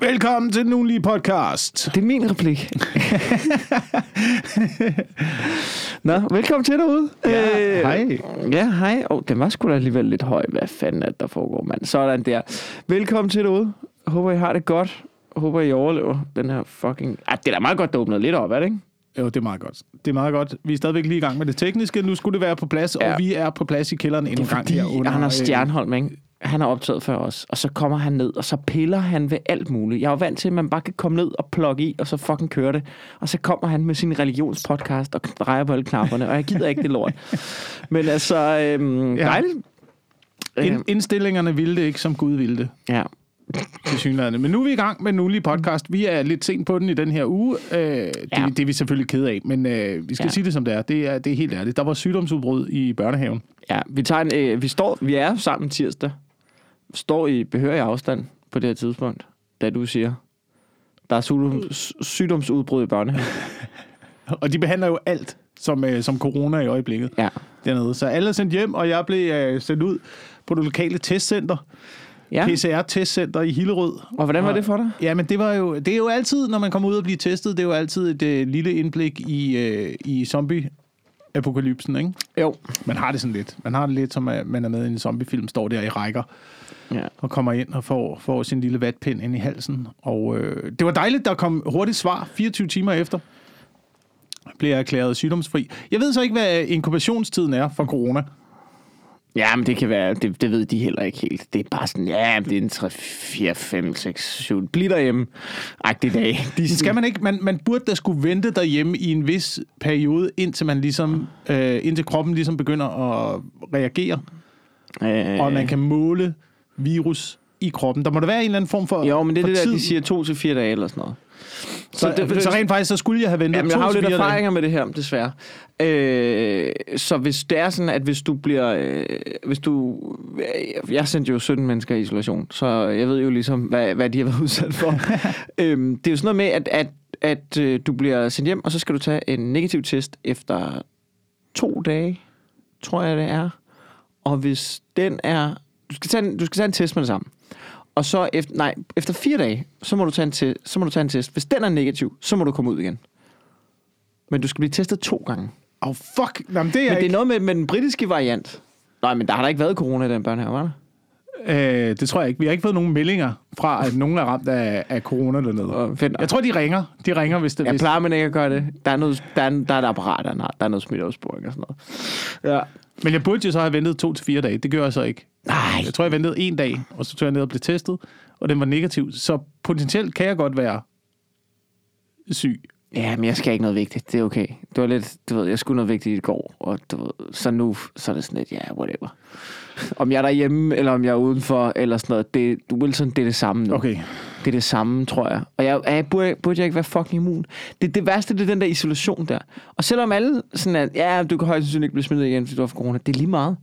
Velkommen til den ugenlige podcast. Det er min replik. Nå, velkommen til derude. Ja, Øh, hej. Ja, hej. Oh, den var sgu da alligevel lidt høj. Hvad fanden er det, der foregår, mand? Sådan der. Velkommen til derude. Håber, I har det godt. Håber, I overlever den her fucking... Ah, det er da meget godt, der åbnede lidt op, er det ikke? Jo, det er meget godt. Det er meget godt. Vi er stadigvæk lige i gang med det tekniske. Nu skulle det være på plads, ja. Og vi er på plads i kælderen endnu en gang Fordi her under. Anders øh, Stjernholm, ikke? Han har optaget før os, og så kommer han ned, og så piller han ved alt muligt. Jeg er jo vant til, at man bare kan komme ned og plukke i, og så fucking køre det. Og så kommer han med sin religionspodcast og drejer på alle knapperne, og jeg gider ikke det lort. Men altså, øhm, Ja. dejligt. Ind, Øhm, indstillingerne ville det ikke, som Gud ville det, ja. til. Men nu er vi i gang med den ugenlige podcast. Vi er lidt sent på den i den her uge. Øh, det, Ja. det er vi selvfølgelig kede af, men øh, vi skal Ja. sige det som det er. Det er, det er helt ærligt. Der var sygdomsudbrud i børnehaven. ja, vi, tager en, øh, vi, står, vi er sammen tirsdag. Står i behørig afstand på det her tidspunkt, da du siger, der er sygdoms, sygdomsudbrud i børnehaven. Og de behandler jo alt som, øh, som corona i øjeblikket. Ja. dernede. Så alle er sendt hjem, og jeg blev øh, sendt ud på det lokale testcenter. ja. PCR-testcenter i Hillerød. Og hvordan var det for dig? Ja, men det var jo, det er jo altid, når man kommer ud og bliver testet, det er jo altid et øh, lille indblik i, øh, i zombie-apokalypsen, ikke? Jo. Man har det sådan lidt. Man har det lidt, som at man er med i en zombiefilm, står der i rækker Ja. og kommer ind og får, får sin lille vatpind ind i halsen. Og øh, det var dejligt, der kom hurtigt svar 24 timer efter. Blev jeg erklæret sygdomsfri. Jeg ved så ikke, hvad inkubationstiden er for corona. Ja, men det kan være, det, det ved de heller ikke helt. Det er bare sådan, ja, det er en 3, 4, 5, 6, 7, bliv derhjemme. Agtig dag. De sådan- Skal man ikke, man, man burde da skulle vente derhjemme i en vis periode, indtil man ligesom, øh, indtil kroppen ligesom begynder at reagere, øh, og man kan måle virus i kroppen. Der må der være en eller anden form for Jo, men det er det der, tid. de siger to til fire dage eller sådan noget. Så, så, det, så rent faktisk, så skulle jeg have ventet Jamen, jeg to har jo lidt fire dage. erfaringer med det her, desværre. Øh, så hvis det er sådan, at hvis du bliver... Øh, hvis du... øh, Jeg sendte jo 17 mennesker i isolation, så jeg ved jo ligesom, hvad, hvad de har været udsat for. øhm, det er jo sådan noget med, at, at, at øh, du bliver sendt hjem, og så skal du tage en negativ test efter to dage, tror jeg det er. Og hvis den er... Du skal tage en, du skal tage en test med det samme. Og så efter, nej, efter fire dage, så må, du tage en te, så må du tage en test. Hvis den er negativ, så må du komme ud igen. Men du skal blive testet to gange. Åh, oh, fuck. Jamen, det er, Men det er ikke, noget med, med den britiske variant. Nej, men der har der ikke været corona i den børnehave, var der? Øh, det tror jeg ikke. Vi har ikke fået nogen meldinger fra, at nogen er ramt af, af corona dernede. Fedt. Jeg tror, de ringer. De ringer, hvis det jeg hvis, plejer man ikke at gøre det. Der er, noget, der er, der er et apparat, der er, der er noget smitteopsporing og sådan noget. Ja. Men jeg burde jo så have ventet to til fire dage. Det gør jeg så ikke. Nej, Jeg tror, jeg ventede en dag, og så tog jeg ned og blev testet, og den var negativ. Så potentielt kan jeg godt være syg. ja, men jeg skal ikke noget vigtigt. Det er okay. Det var lidt, du ved, jeg skulle noget vigtigt i går, og du ved, så nu, så er det sådan lidt, ja, whatever. Om jeg er derhjemme, eller om jeg er udenfor, eller sådan noget, det, Wilson, det er det samme nu. Okay. Det er det samme, tror jeg. Og jeg, jeg burde, burde jeg ikke være fucking immun. Det, det værste, det er den der isolation der. Og selvom alle sådan at, ja, du kan højst sandsynligt ikke blive smittet igen, fordi du har fået corona, det er lige meget.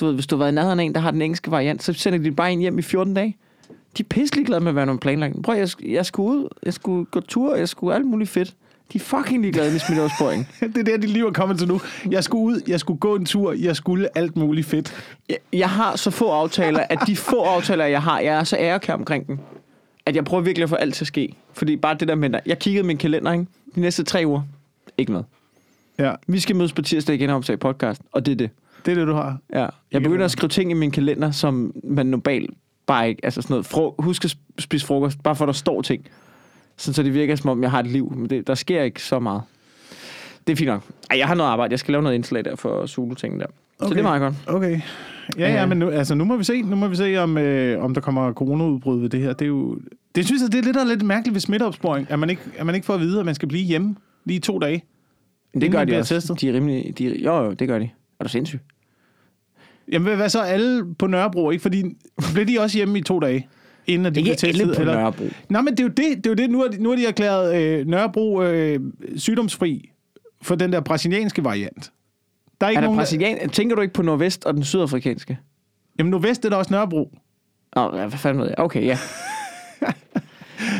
Du ved, hvis du har været i nærheden af en, der har den engelske variant, så sender de bare en hjem i 14 dage. De er pisselig glade med, hvad nogen planlagt. Prøv, jeg, jeg skulle ud, jeg skulle gå tur, jeg skulle alt muligt fedt. De er fucking ligeglade med smitteopsporing. Det er der, dit liv er kommet til nu. Jeg skulle ud, jeg skulle gå en tur, jeg skulle alt muligt fedt. Jeg, jeg har så få aftaler, at de få aftaler, jeg har, jeg er så ærekær omkring dem, at jeg prøver virkelig at få alt til at ske. Fordi bare det der med, jeg kiggede min kalender, ikke? De næste tre uger, ikke noget. Ja, Vi skal mødes på tirsdag igen og optage podcast, og det er det. det er det, du har. Ja. Jeg begynder at skrive ting i min kalender, som man normalt bare ikke, altså sådan noget, fro, husk at spise frokost, bare for der står ting. Sådan, så det virker som om, jeg har et liv, men det, der sker ikke så meget. Det er fint nok. Ej, jeg har noget arbejde, jeg skal lave noget indslag der for Zulu-ting der. Så Okay. det er meget godt. Okay. Ja, ja, Ja. men nu, altså, nu må vi se, nu må vi se om, øh, om der kommer coronaudbrud ved det her. Det er jo, det synes jeg, det er lidt, er lidt mærkeligt ved smitteopsporing, at man ikke, at man ikke får at vide, at man skal blive hjemme lige to dage. Men det gør de også. testet. De er rimelig, de, jo, jo, det gør de. Er du sindssyg? Jamen, hvad så alle på Nørrebro, ikke? Fordi bliver de også hjemme i to dage, inden at de bliver Ikke testet? alle på Nørrebro. Nej, men det er jo det. det, er jo det. Nu, har de, nu har de erklæret øh, Nørrebro øh, sygdomsfri for den der brasilianske variant. Der er ikke Er der nogen... brasilian... Tænker du ikke på nordvest og den sydafrikanske? Jamen, nordvest er der også Nørrebro. Åh, oh, hvad fanden ved jeg? Okay, ja.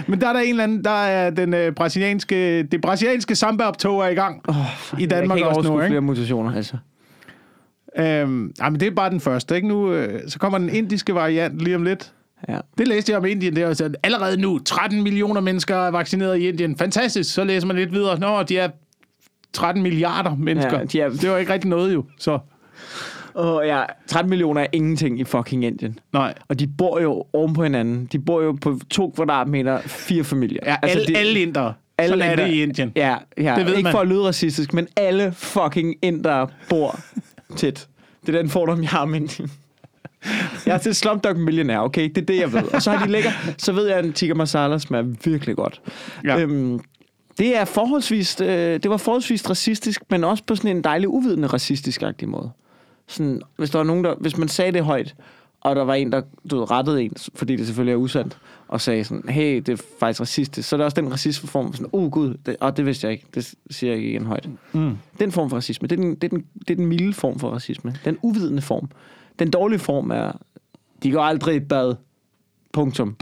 Men der er der en eller anden, der er den øh, brasilianske, det brasilianske samba-optog er i gang Oh, i Danmark jeg kan ikke også nu, ikke? flere mutationer, altså. Øhm, ja, men det er bare den første, ikke? Nu, øh, så kommer den indiske variant lige om lidt. Ja. Det læste jeg om Indien. Det er altså, allerede nu 13 millioner mennesker er vaccineret i Indien. Fantastisk. Så læser man lidt videre. Nå, de er 13 milliarder mennesker. Ja, de er- Det var ikke rigtig noget jo. Så Og ja, 13 millioner er ingenting i fucking Indien. nej. Og de bor jo oven på hinanden. De bor jo på to kvadratmeter, fire familier. Ja, altså, alle, de- alle indere. alle Sådan er det i Indien. Ja, ja. Det ved ikke man. for at lyde racistisk, men alle fucking indere bor tæt. Det er den fordom, jeg har om Indien. Jeg er til Slumdog Millionaire, okay? Det er det, jeg ved. Og så har de lækker, så ved jeg, at en tikka masala smager virkelig godt. Ja. Øhm, det er forholdsvis, øh, det var forholdsvis racistisk, men også på sådan en dejlig uvidende racistisk-agtig måde. Sådan, hvis der var nogen, der, hvis man sagde det højt, og der var en, der du ved, rettede en, fordi det selvfølgelig er usandt, og sagde sådan, hey, det er faktisk racistisk, så er der også den racismeform, sådan, oh gud, det, og det vidste jeg ikke, det siger jeg ikke igen højt. Mm. Den form for racisme, det er, den, det, er den, det er den milde form for racisme. Den uvidende form. Den dårlige form er, de går aldrig i bad. Punktum.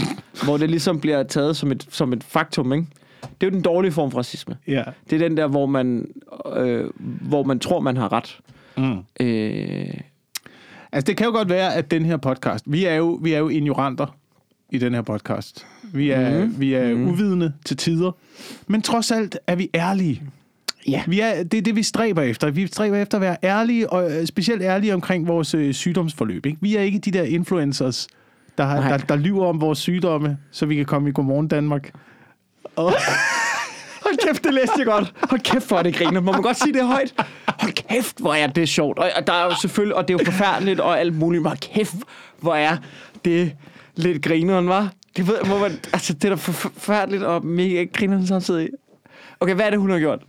Hvor det ligesom bliver taget som et, som et faktum, ikke? Det er jo den dårlige form for racisme. Ja. Det er den der, hvor man, øh, hvor man tror, man har ret. Mm. Øh, Altså, det kan jo godt være, at den her podcast... Vi er jo, vi er jo ignoranter i den her podcast. Vi er, mm. vi er mm. uvidende til tider. Men trods alt er vi ærlige. Ja. Vi er, det er det, vi stræber efter. Vi stræber efter at være ærlige, og øh, specielt ærlige omkring vores øh, sygdomsforløb. Ikke? Vi er ikke de der influencers, der, har, der, der lyver om vores sygdomme, så vi kan komme i Godmorgen Danmark. Og, Hold kæft, det læste jeg godt. Hold kæft, hvor er det griner. Må man godt sige det højt? Hold kæft, hvor er det sjovt. Og, der er jo selvfølgelig, og det er jo forfærdeligt og alt muligt. Men kæft, hvor er det lidt grineren, var. Det ved, må man, altså, det er da for- forfærdeligt og mega grineren samtidig. Okay, hvad er det, hun har gjort?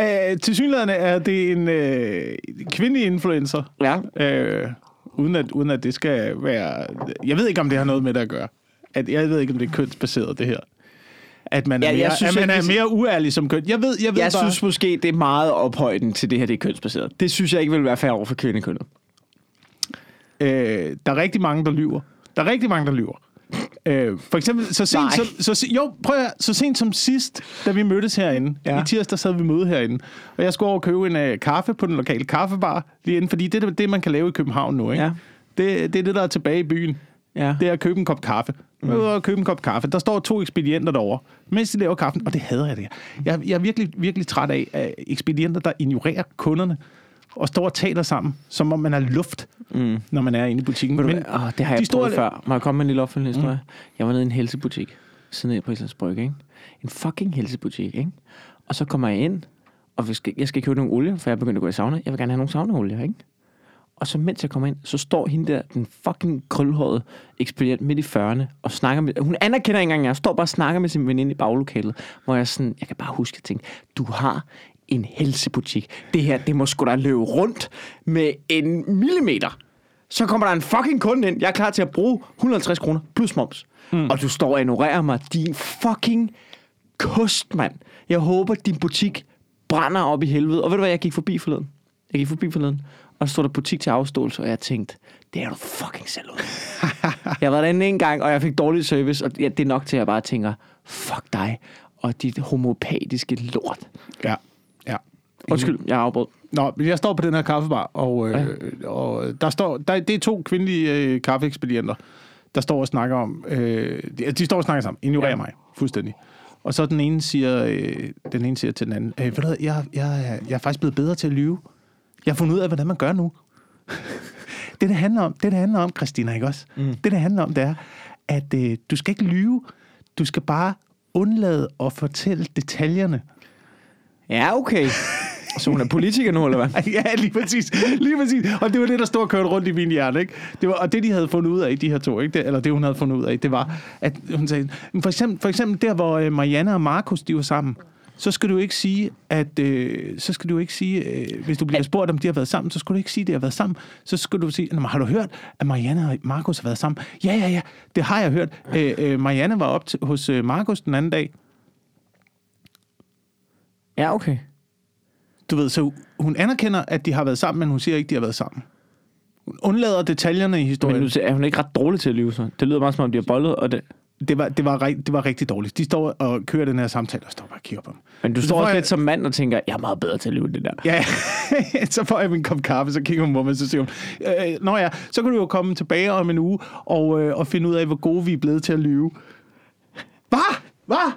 Øh, til er det en øh, kvindelig influencer, Ja. øh, uden, at, uden at det skal være... Jeg ved ikke, om det har noget med det at gøre. At, jeg ved ikke, om det er kønsbaseret, det her. At man er, Ja, mere, synes at man er mere uærlig som køn. Jeg ved, jeg ved Jeg bare... synes måske, det er meget ophøjden til det her, det er kønsbaseret. Det synes jeg ikke vil være fair over for kvindekønnet. Øh, der er rigtig mange, der lyver. Der er rigtig mange, der lyver. Øh, for eksempel, så sent, Nej. som, så, se- jo, prøv at, så sent som sidst, da vi mødtes herinde, Ja. i tirsdag sad vi møde herinde, og jeg skulle over og købe en uh, kaffe på den lokale kaffebar, lige inden, fordi det er det, man kan lave i København nu, ikke? Ja. Det, det er det, der er tilbage i byen. Ja. Det er at købe en kop kaffe. Mm. Ude og købe en kop kaffe. Der står to ekspedienter derovre, mens de laver kaffen, og det hader jeg det. Jeg, jeg er virkelig, virkelig træt af, af ekspedienter, der ignorerer kunderne og står og taler sammen, som om man er luft, mm. når man er inde i butikken. Men, Men oh, det har jeg prøvet før. Må jeg komme med en lille opfølgende historie? Mm. Jeg var nede i en helsebutik, siden af på Islands Brygge, ikke? En fucking helsebutik, ikke? Og så kommer jeg ind, og vi skal, jeg skal købe nogle olie, for jeg er begyndt at gå i sauna. Jeg vil gerne have nogle saunaolie, ikke? Og så mens jeg kommer ind, så står hende der, den fucking krølhårede ekspedient midt i 40'erne, og snakker med, hun anerkender ikke engang, jeg står bare og snakker med sin veninde i baglokalet, hvor jeg sådan, jeg kan bare huske at tænke, du har en helsebutik. Det her, det må sgu da løbe rundt med en millimeter. Så kommer der en fucking kunde ind, jeg er klar til at bruge 150 kroner plus moms. Mm. Og du står og ignorerer mig, din fucking kost, mand. Jeg håber, din butik brænder op i helvede. Og ved du hvad, jeg gik forbi forleden. Jeg gik forbi forleden, og så stod der butik til afståelse, og jeg tænkte, det er du fucking selv ud. jeg har været derinde en gang, og jeg fik dårlig service, og ja, det er nok til, at jeg bare tænker, fuck dig, og dit homopatiske lort. Ja. Undskyld, jeg afbrød. Nå, men jeg står på den her kaffebar, og, øh, ja. og der står, der, det er to kvindelige øh, kaffeekspedienter, der står og snakker om, øh, de, de står og snakker sammen, ignorerer Ja. mig fuldstændig. Og så den ene siger, øh, den ene siger til den anden, øh, ved du hvad, jeg, jeg, jeg er faktisk blevet bedre til at lyve. Jeg har fundet ud af, hvordan man gør nu. det, det handler om, det, det handler om, Christina, ikke også? Mm. Det, det handler om, det er, at øh, du skal ikke lyve. Du skal bare undlade at fortælle detaljerne. Ja, okay. Så hun er politiker nu, eller hvad? Ja, lige præcis. Lige præcis. Og det var det, der stod og kørte rundt i min hjerne. Ikke? Det var, og det, de havde fundet ud af, de her to, ikke? Det, eller det, hun havde fundet ud af, det var, at hun sagde, "Men for eksempel, for eksempel der, hvor øh, Marianne og Markus, de var sammen, så skal du ikke sige, at øh, så skal du ikke sige, øh, hvis du bliver spurgt, om de har været sammen, så skal du ikke sige, at de har været sammen. Så skal du sige, "Nå, men har du hørt, at Marianne og Markus har været sammen? Ja, ja, ja, det har jeg hørt. Øh, øh, Marianne var op til, hos øh, Markus den anden dag. Ja, okay. Du ved, så hun anerkender, at de har været sammen, men hun siger ikke, at de har været sammen. Hun undlader detaljerne i historien. Men nu er hun ikke ret dårlig til at lyve, så. Det lyder meget som om, de har bollet, og det... det var, det, var, det var rigtig dårligt. De står og kører den her samtale, og står bare og kigger på dem. Men du Så står også jeg- lidt som mand og tænker, jeg er meget bedre til at leve det der. Ja, så får jeg min kop kaffe, så kigger hun på mig, så siger hun, øh, Nå ja, så kan du jo komme tilbage om en uge og, øh, og finde ud af, hvor gode vi er blevet til at lyve. Hvad? Hvad?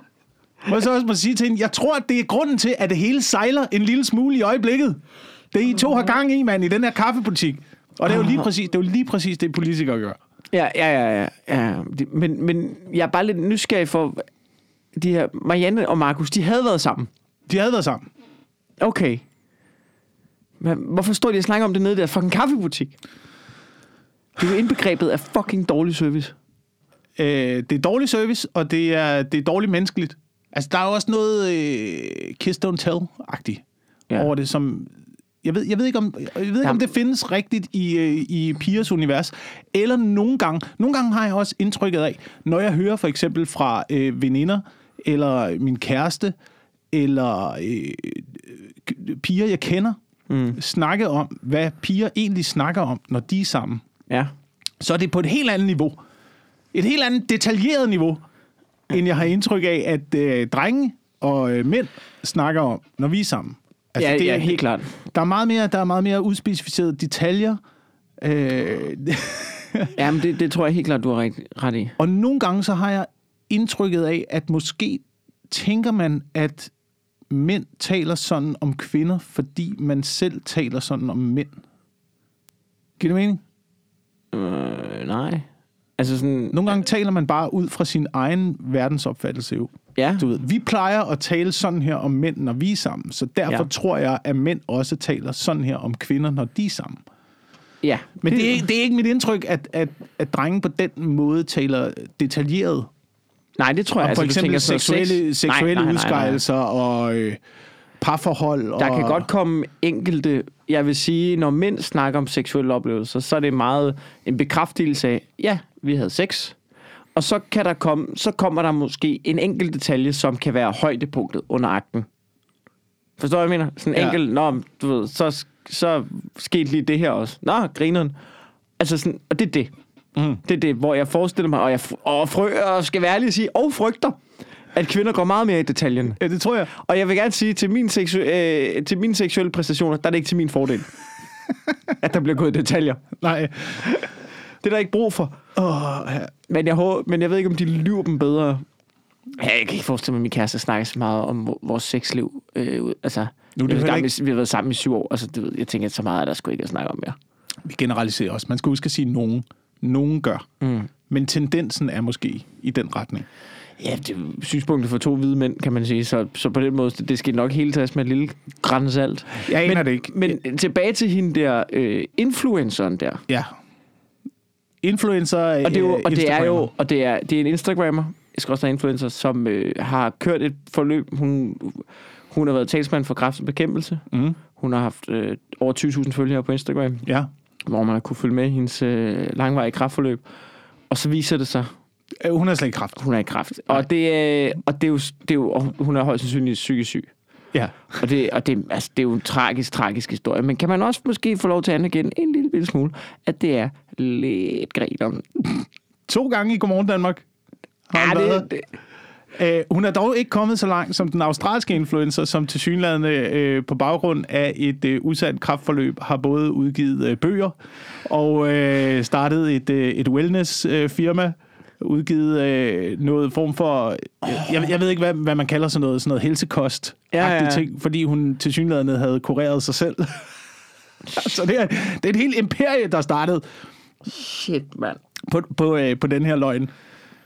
Jeg så også må sige til hende, jeg tror, at det er grunden til, at det hele sejler en lille smule i øjeblikket. Det I to har gang i, mand, i den her kaffebutik. Og det er jo lige præcis det, er jo lige præcis det politikere gør. Ja, ja, ja, ja. Men, men jeg er bare lidt nysgerrig for, de her Marianne og Markus, de havde været sammen. De havde været sammen. Okay. Men hvorfor står de og snakker om det nede i deres fucking kaffebutik? Det er jo indbegrebet af fucking dårlig service. Øh, det er dårlig service, og det er, det er dårligt menneskeligt. Altså, der er jo også noget øh, kiss don't tell-agtigt Ja. over det, som... Jeg ved, jeg ved ikke, om, jeg ved ikke, om det findes rigtigt i, øh, i pigers univers. Eller nogle gange, nogle gange har jeg også indtrykket af, når jeg hører for eksempel fra øh, veninder, eller min kæreste, eller øh, øh, piger, jeg kender, mm. snakke om, hvad piger egentlig snakker om, når de er sammen Ja. så er det på et helt andet niveau. Et helt andet detaljeret niveau, end jeg har indtryk af, at øh, drenge og øh, mænd snakker om, når vi er sammen. Altså, ja, det, ja, helt klart. Der er meget mere, der er meget mere udspecificerede detaljer. Øh, Jamen, det, det tror jeg helt klart, du har ret, i. og nogle gange så har jeg indtrykket af, at måske tænker man, at mænd taler sådan om kvinder, fordi man selv taler sådan om mænd. Giver det mening? Øh, nej. Altså sådan... Nogle gange taler man bare ud fra sin egen verdensopfattelse jo. Ja. Du ved, vi plejer at tale sådan her om mænd, når vi er sammen. Så derfor Ja. tror jeg, at mænd også taler sådan her om kvinder, når de er sammen. Ja. Men det, det, er, ikke- det er ikke mit indtryk, at, at, at drenge på den måde taler detaljeret. Nej, det tror jeg. Og altså, for eksempel tænker seksuelle, sex. seksuelle Nej, nej, nej, nej. udskejelser og øh, parforhold. Der og, kan godt komme enkelte, jeg vil sige, når mænd snakker om seksuelle oplevelser, så er det meget en bekræftelse af, ja, vi havde sex. Og så, kan der komme, så kommer der måske en enkelt detalje, som kan være højdepunktet under akten. Forstår jeg mener? Sådan en Ja. enkelt, nå, du ved, så, så skete lige det her også. Nå, grineren. Altså sådan, og det er det. Mm. Det er det, hvor jeg forestiller mig, og jeg og frø, og skal være ærlig at sige, og frygter, at kvinder går meget mere i detaljen. Ja, det tror jeg. Og jeg vil gerne sige, til, min seksu- øh, til mine seksuelle præstationer, der er det ikke til min fordel. at der bliver gået i detaljer. Nej. Det er der ikke brug for. Åh, ja. Men jeg, håber, men jeg ved ikke, om de lyver dem bedre. Ja, jeg kan ikke forestille mig, at min kæreste snakker så meget om vor- vores sexliv. Øh, altså, Nu det jeg ved, gammel, vi har været sammen i syv år. Altså, det ved, jeg tænker, at så meget er der sgu ikke at snakke om mere. Vi generaliserer også. Man skal huske at sige nogen. Nogen gør. Mm. Men tendensen er måske i den retning. Ja, det er synspunktet for to hvide mænd, kan man sige. Så, så på den måde, det, skal nok hele tages med et lille græns salt. Jeg aner men, det ikke. Men tilbage til hende der, øh, influenceren der. Ja. Influencer Og det er jo, øh, og det er jo, og det er, det er en Instagrammer, jeg skal også influencer, som øh, har kørt et forløb. Hun, hun har været talsmand for kræftens bekæmpelse. Mm. Hun har haft øh, over 20.000 følgere på Instagram, Ja. hvor man har kunne følge med i hendes øh, langvarige kræftforløb. Og så viser det sig, Hun har slet ikke kraft. hun er i kræft. Og det, er, og det er jo, det er jo, og hun er højst sandsynligt psykisk syg. Ja. Og, det, og det, altså, det er jo en tragisk, tragisk historie. Men kan man også måske få lov til at anerkende en lille, lille smule, at det er lidt grin om To gange i Godmorgen Danmark. Har Ja, det, det, Øh, hun er dog ikke kommet så langt som den australske influencer, som til synlædende øh, på baggrund af et øh, udsat kraftforløb har både udgivet øh, bøger og øh, startet et, øh, et wellness-firma. Øh, firma, udgivet øh, noget form for, jeg, jeg ved ikke, hvad, hvad man kalder sådan noget, sådan noget helsekost Ja, ja, ting, fordi hun til synligheden havde kureret sig selv. så det er, det er et helt imperie, der startede shit, mand. på, på, øh, på den her løgn.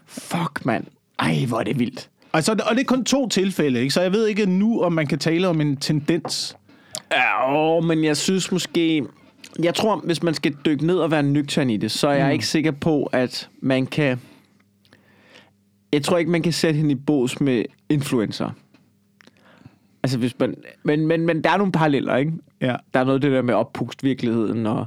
Fuck, mand. Ej, hvor er det vildt. Altså, og det er kun to tilfælde, ikke? så jeg ved ikke nu, om man kan tale om en tendens. Ja, åh, men jeg synes måske... Jeg tror, hvis man skal dykke ned og være nøgtern i det, så er jeg ikke sikker på, at man kan... Jeg tror ikke, man kan sætte hende i bås med influencer. Altså, hvis man... Men, men, men der er nogle paralleller, ikke? Ja. Der er noget det der med oppust virkeligheden, og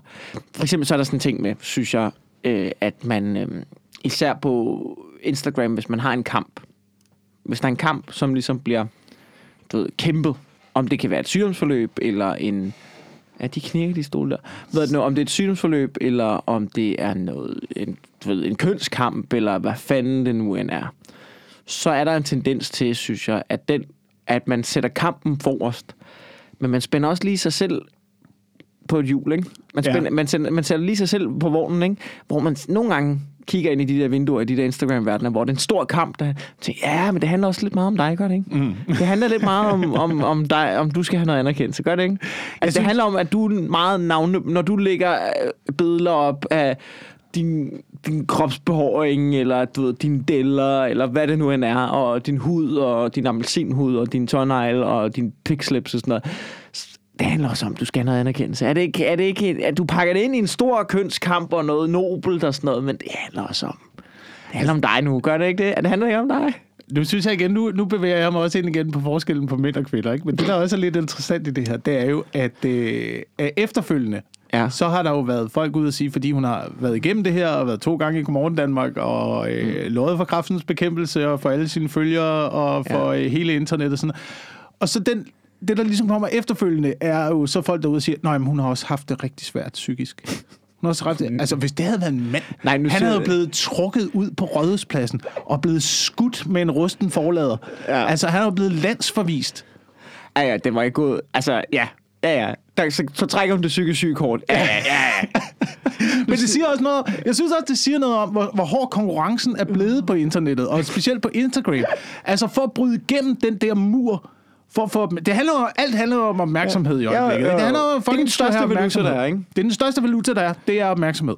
for eksempel så er der sådan en ting med, synes jeg, øh, at man øh, især på Instagram, hvis man har en kamp, hvis der er en kamp, som ligesom bliver du ved, kæmpet, om det kan være et sygdomsforløb, eller en, Ja, de knækker de stole der. Ved du, om det er et sygdomsforløb, eller om det er noget, en, ved, en kønskamp, eller hvad fanden det nu end er, så er der en tendens til, synes jeg, at, den, at man sætter kampen forrest, men man spænder også lige sig selv på et hjul, ikke? Man, spænder, Ja. man, sætter, man sætter lige sig selv på vognen, ikke? Hvor man nogle gange kigger ind i de der vinduer i de der Instagram-verdener, hvor det er en stor kamp, der tænker, ja, men det handler også lidt meget om dig, gør det ikke? Mm. Det handler lidt meget om, om, om dig, om du skal have noget anerkendelse, gør det ikke? Altså, det synes- handler om, at du er meget navne, når du lægger øh, billeder op af din, din kropsbehåring, eller du ved, dine deller, eller hvad det nu end er, og din hud, og din appelsinhud, og din tårnegle, og din pikslips og sådan noget. Det handler også om, at du skal have noget anerkendelse. Er det ikke, er det ikke at du pakker det ind i en stor kønskamp og noget nobelt og sådan noget, men det handler også om, det handler om dig nu, gør det ikke det? Det handler ikke om dig. Nu synes jeg igen, nu, nu bevæger jeg mig også ind igen på forskellen på mænd og kvinder. Ikke? Men det, der også er lidt interessant i det her, det er jo, at, øh, efterfølgende, Ja. så har der jo været folk ude at sige, fordi hun har været igennem det her, og været to gange i Godmorgen Danmark, og øh, Mm. lovet for kraftens bekæmpelse, og for alle sine følgere, og for ja. øh, hele internettet og sådan. Og så den, det, der ligesom kommer efterfølgende, er jo så folk derude og siger, nej, men hun har også haft det rigtig svært psykisk. Hun har også ret, altså, hvis det havde været en mand, Mm. Nej, nu han havde jo blevet trukket ud på Rådhuspladsen og blevet skudt med en rusten forlader. Ja. Altså, han er jo blevet landsforvist. Ja, ja, det var ikke gået. Altså, ja, ja, ja. Der, så, så trækker hun det psykisk syge kort. Ja, ja, ja. Men det siger også noget, jeg synes også, det siger noget om, hvor, hvor hård konkurrencen er blevet på internettet, og specielt på Instagram. Altså for at bryde igennem den der mur, for, for, det handler jo, alt handler om opmærksomhed i Ja, øjeblikket. ja, Det handler om, det er den største valuta, der er, ikke? Det er den største valuta, der er. Det er opmærksomhed.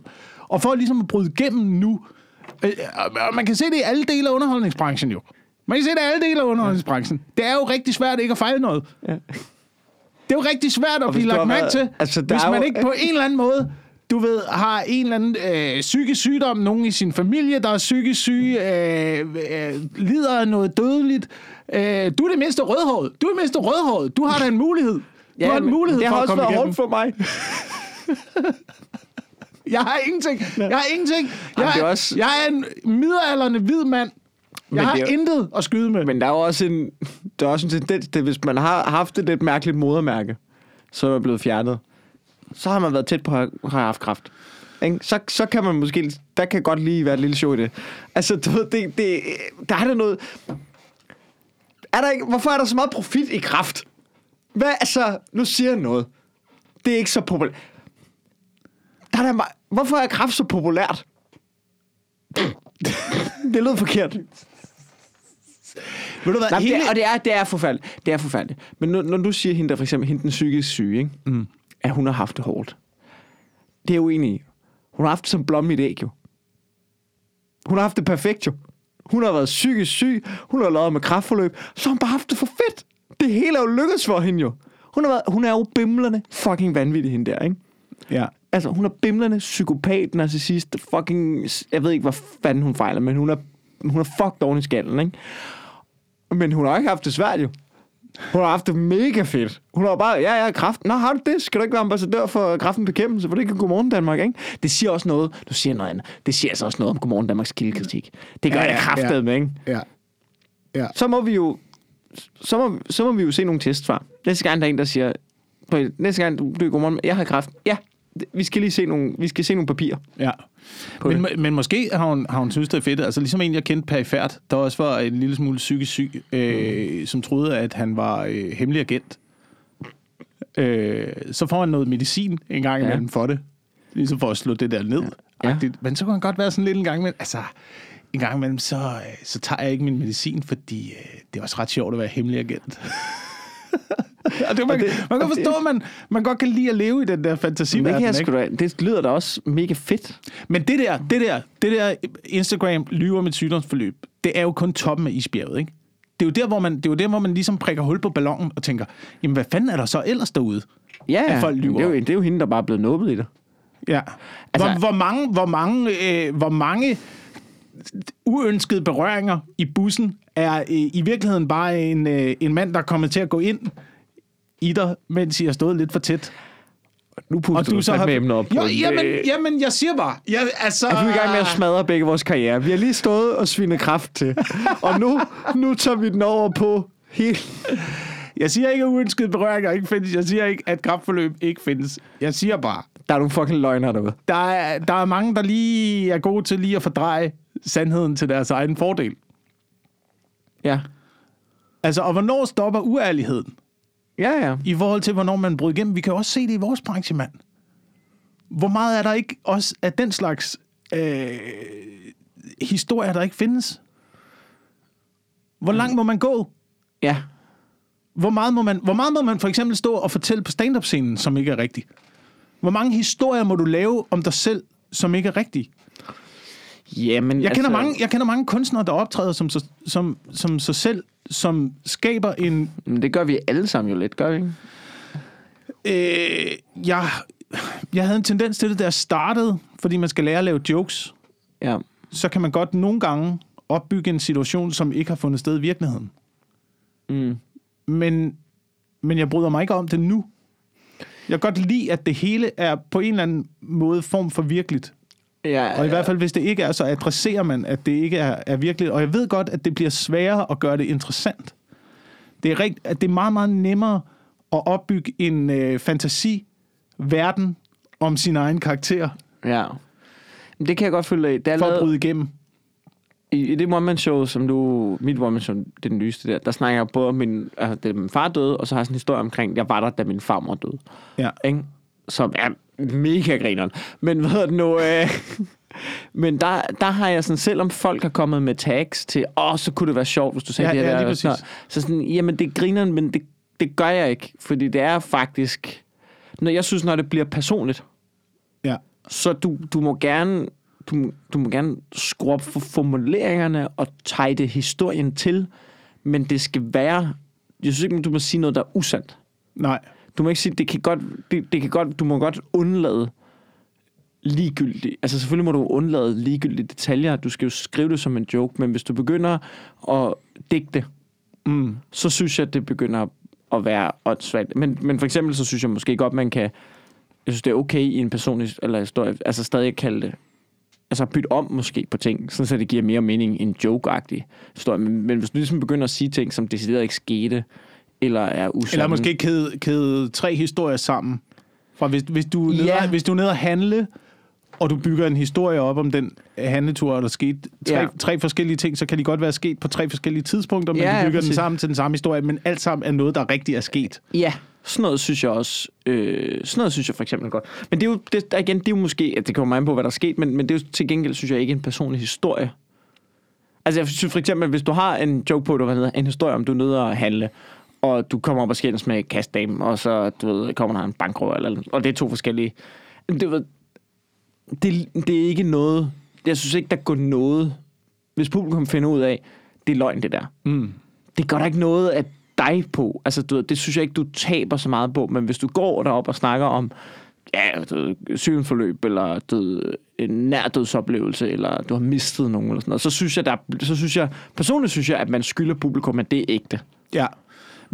Og for ligesom at bryde igennem nu, øh, og man kan se det i alle dele af underholdningsbranchen jo. Man kan se det i alle dele af underholdningsbranchen. Det er jo rigtig svært ikke at fejle noget. Ja. Det er jo rigtig svært at blive lagt mærke til, altså, hvis man jo- ikke på en eller anden måde, du ved, har en eller anden øh, psykisk sygdom, nogen i sin familie, der er psykisk syg, øh, øh, lider af noget dødeligt. Øh, du er det mindste rødhåret. Du er det mindste rødhåret. Du har da en mulighed. Du har en mulighed det for har at også komme været igennem. hårdt for mig. Jeg har ingenting. Jeg har ingenting. Jeg, Jamen, det er også- jeg er en midalderne hvid mand. Jeg Men har det er jo- intet at skyde med. Men der er jo også en, der er også en tendens til, hvis man har haft et lidt mærkeligt modermærke, så er det blevet fjernet, så har man været tæt på at have haft kræft. Ikke? Så, så kan man måske, der kan godt lige være et lille show i det. Altså, du ved, det, det, der er der noget... Er der ikke, hvorfor er der så meget profit i kraft? Hvad, altså, nu siger jeg noget. Det er ikke så populært. Der er der, hvorfor er kraft så populært? det lød forkert. Ved du hvad? Nej, hele... det, er- og det er, det er forfærdeligt. Det er forfærdeligt. Men når, når du siger hende, der for eksempel hende den psykisk syge, ikke? Mm. at hun har haft det hårdt. Det er jeg uenig i. Hun har haft det som blom i et æg, jo. Hun har haft det perfekt, jo. Hun har været psykisk syg. Hun har lavet med kraftforløb. Så har hun bare haft det for fedt. Det hele er jo lykkedes for hende, jo. Hun, har været, hun er jo bimlerne fucking vanvittig, hende der, ikke? Ja. Altså, hun er bimlende psykopat, narcissist, fucking... Jeg ved ikke, hvad fanden hun fejler, men hun er, hun er fucked oven i skallen, ikke? Men hun har ikke haft det svært, jo. Hun har haft det mega fedt. Hun har bare, ja, ja, kraft. Nå, har du det? Skal du ikke være ambassadør for kraftens bekæmpelse? For det kan Godmorgen Danmark, ikke? Det siger også noget. Du siger noget andet. Det siger altså også noget om Godmorgen Danmarks kildekritik. Det gør Ja, det kraftet ja. med, ikke? Ja. Ja. Så må vi jo... Så må, så må vi jo se nogle testsvar. Næste gang, der er en, der siger... Næste gang, du, du er Godmorgen, jeg har kræft. Ja, vi skal lige se nogle, vi skal se nogle papirer. Ja. Men, men måske har hun, har hun synes, det er fedt. Altså ligesom en, jeg kendte perifært, der også var en lille smule psykisk syg, øh, Mm. som troede, at han var øh, hemmelig agent. Øh, så får han noget medicin en gang Ja. imellem for det. Ligesom for at slå det der ned. Ja. Ja. Men så kunne han godt være sådan lidt en gang imellem. Altså, en gang imellem, så, øh, så tager jeg ikke min medicin, fordi øh, det er også ret sjovt at være hemmelig agent. og det, man, det- man kan og det- forstå, at man, man godt kan lide at leve i den der det, fantasiverden. jeg ikke? da, det lyder da også mega fedt. Men det der, det der, det der Instagram lyver med et sygdomsforløb, det er jo kun toppen af isbjerget, ikke? Det er jo der, hvor man, det er jo der, hvor man ligesom prikker hul på ballonen og tænker, jamen hvad fanden er der så ellers derude? Ja, At folk lyver. det, er jo, det er jo hende, der bare er blevet nubbet i det. Ja. Altså- hvor, hvor mange, hvor mange, øh, hvor mange uønskede berøringer i bussen er øh, i virkeligheden bare en, øh, en mand, der kommer til at gå ind i dig, mens I har stået lidt for tæt. Nu puster Og du så har... med emner op. Jo, en, jamen, øh, jamen, jeg siger bare... Jeg, altså, Er du i gang med at smadre begge vores karriere? Vi har lige stået og svinet kraft til. Og nu, nu tager vi den over på helt... Jeg siger ikke, at uønskede berøringer ikke findes. Jeg siger ikke, at kraftforløb ikke findes. Jeg siger bare, Der er nogle fucking løgner derude. der er, der er mange, der lige er gode til lige at fordreje sandheden til deres egen fordel. Ja. Altså, og hvornår stopper uærligheden? Ja, ja. i forhold til, hvornår man bryder igennem. Vi kan jo også se det i vores branche, mand. Hvor meget er der ikke også af den slags øh, historier, der ikke findes? Hvor langt må man gå? Ja. Hvor meget må man, hvor meget må man for eksempel stå og fortælle på stand-up-scenen, som ikke er rigtigt? Hvor mange historier må du lave om dig selv, som ikke er rigtige? Jamen, Jeg kender, mange, jeg kender mange kunstnere, der optræder som, som, som sig selv, som skaber en Men det gør vi alle sammen jo lidt, gør vi ikke? Øh, jeg, jeg havde en tendens til det, da jeg startede, fordi man skal lære at lave jokes. Ja. Så kan man godt nogle gange opbygge en situation, som ikke har fundet sted i virkeligheden. Mm. Men, men jeg bryder mig ikke om det nu. Jeg kan godt lide, at det hele er på en eller anden måde form for virkeligt. Ja, Og i hvert fald, hvis det ikke er, så adresserer man, at det ikke er, er virkeligt. Og jeg ved godt, at det bliver sværere at gøre det interessant. Det er, rigt, at det er meget, meget nemmere at opbygge en øh, fantasi-verden om sin egen karakter, Ja. Men Det kan jeg godt følge i. Det er for at bryde igennem. i, I det one-man-show, som du... Mit one-man-show, det er den nyeste der. Der snakker jeg både om min... Altså, det er min far døde, og så har jeg sådan en historie omkring, jeg var der, da min farmor døde. Ja. Ikke? Som er mega grineren. Men hvad hedder det nu... Øh, men der, der har jeg sådan, selvom folk har kommet med tags til, åh, så kunne det være sjovt, hvis du sagde Ja, det her. ja, lige der, sådan præcis. Så sådan, jamen det griner, men det, det gør jeg ikke. Fordi det er faktisk... Når jeg synes, når det bliver personligt, Ja. så du, du må gerne du, du må gerne skrue op for formuleringerne og tejde historien til, men det skal være, jeg synes ikke, du må sige noget, der er usandt. Nej. Du må ikke sige, det kan godt, det, det kan godt, du må godt undlade ligegyldigt. Altså selvfølgelig må du undlade ligegyldige detaljer. Du skal jo skrive det som en joke, men hvis du begynder at digte, Mm. så synes jeg, det begynder at være åndssvagt. Men, men for eksempel, så synes jeg måske godt, man kan... Jeg synes, det er okay i en personlig eller historie, altså stadig kalde det... Altså bytte om måske på ting, sådan så det giver mere mening end joke-agtig historie. Men, men hvis du ligesom begynder at sige ting, som decideret ikke skete, eller er usande... Eller måske kæde, kæde tre historier sammen. For hvis, hvis, du er nede, Ja. hvis du er nede at handle, og du bygger en historie op om den handletur, der skete tre, Ja. tre forskellige ting, så kan de godt være sket på tre forskellige tidspunkter, men Ja, du ja, bygger den præcis. sammen til den samme historie, men alt sammen er noget, der rigtig er sket. Ja, sådan noget synes jeg også, øh, sådan noget synes jeg for eksempel godt. Men det er jo, det, igen, det er jo måske, at det kommer an på, hvad der er sket, men, men det er jo til gengæld, synes jeg ikke, en personlig historie. Altså jeg synes for eksempel, hvis du har en joke på, du hvad hedder, en historie om, du er nede og handle, og du kommer op og skændes med kastdamen, og så du ved, kommer der en bankrøver, eller, og det er to forskellige. Det, ved, det, det er ikke noget, jeg synes ikke, der går noget, hvis publikum finder ud af, det er løgn det der Mm. det gør der ikke noget af dig på. Altså, du ved, det synes jeg ikke, du taber så meget på. Men hvis du går derop og snakker om ja, du ved, sygdomsforløb, eller du ved, en nærdødsoplevelse, eller du har mistet nogen, eller sådan noget, så synes jeg, der, så synes jeg, personligt synes jeg, at man skylder publikum, at det er ægte. Ja.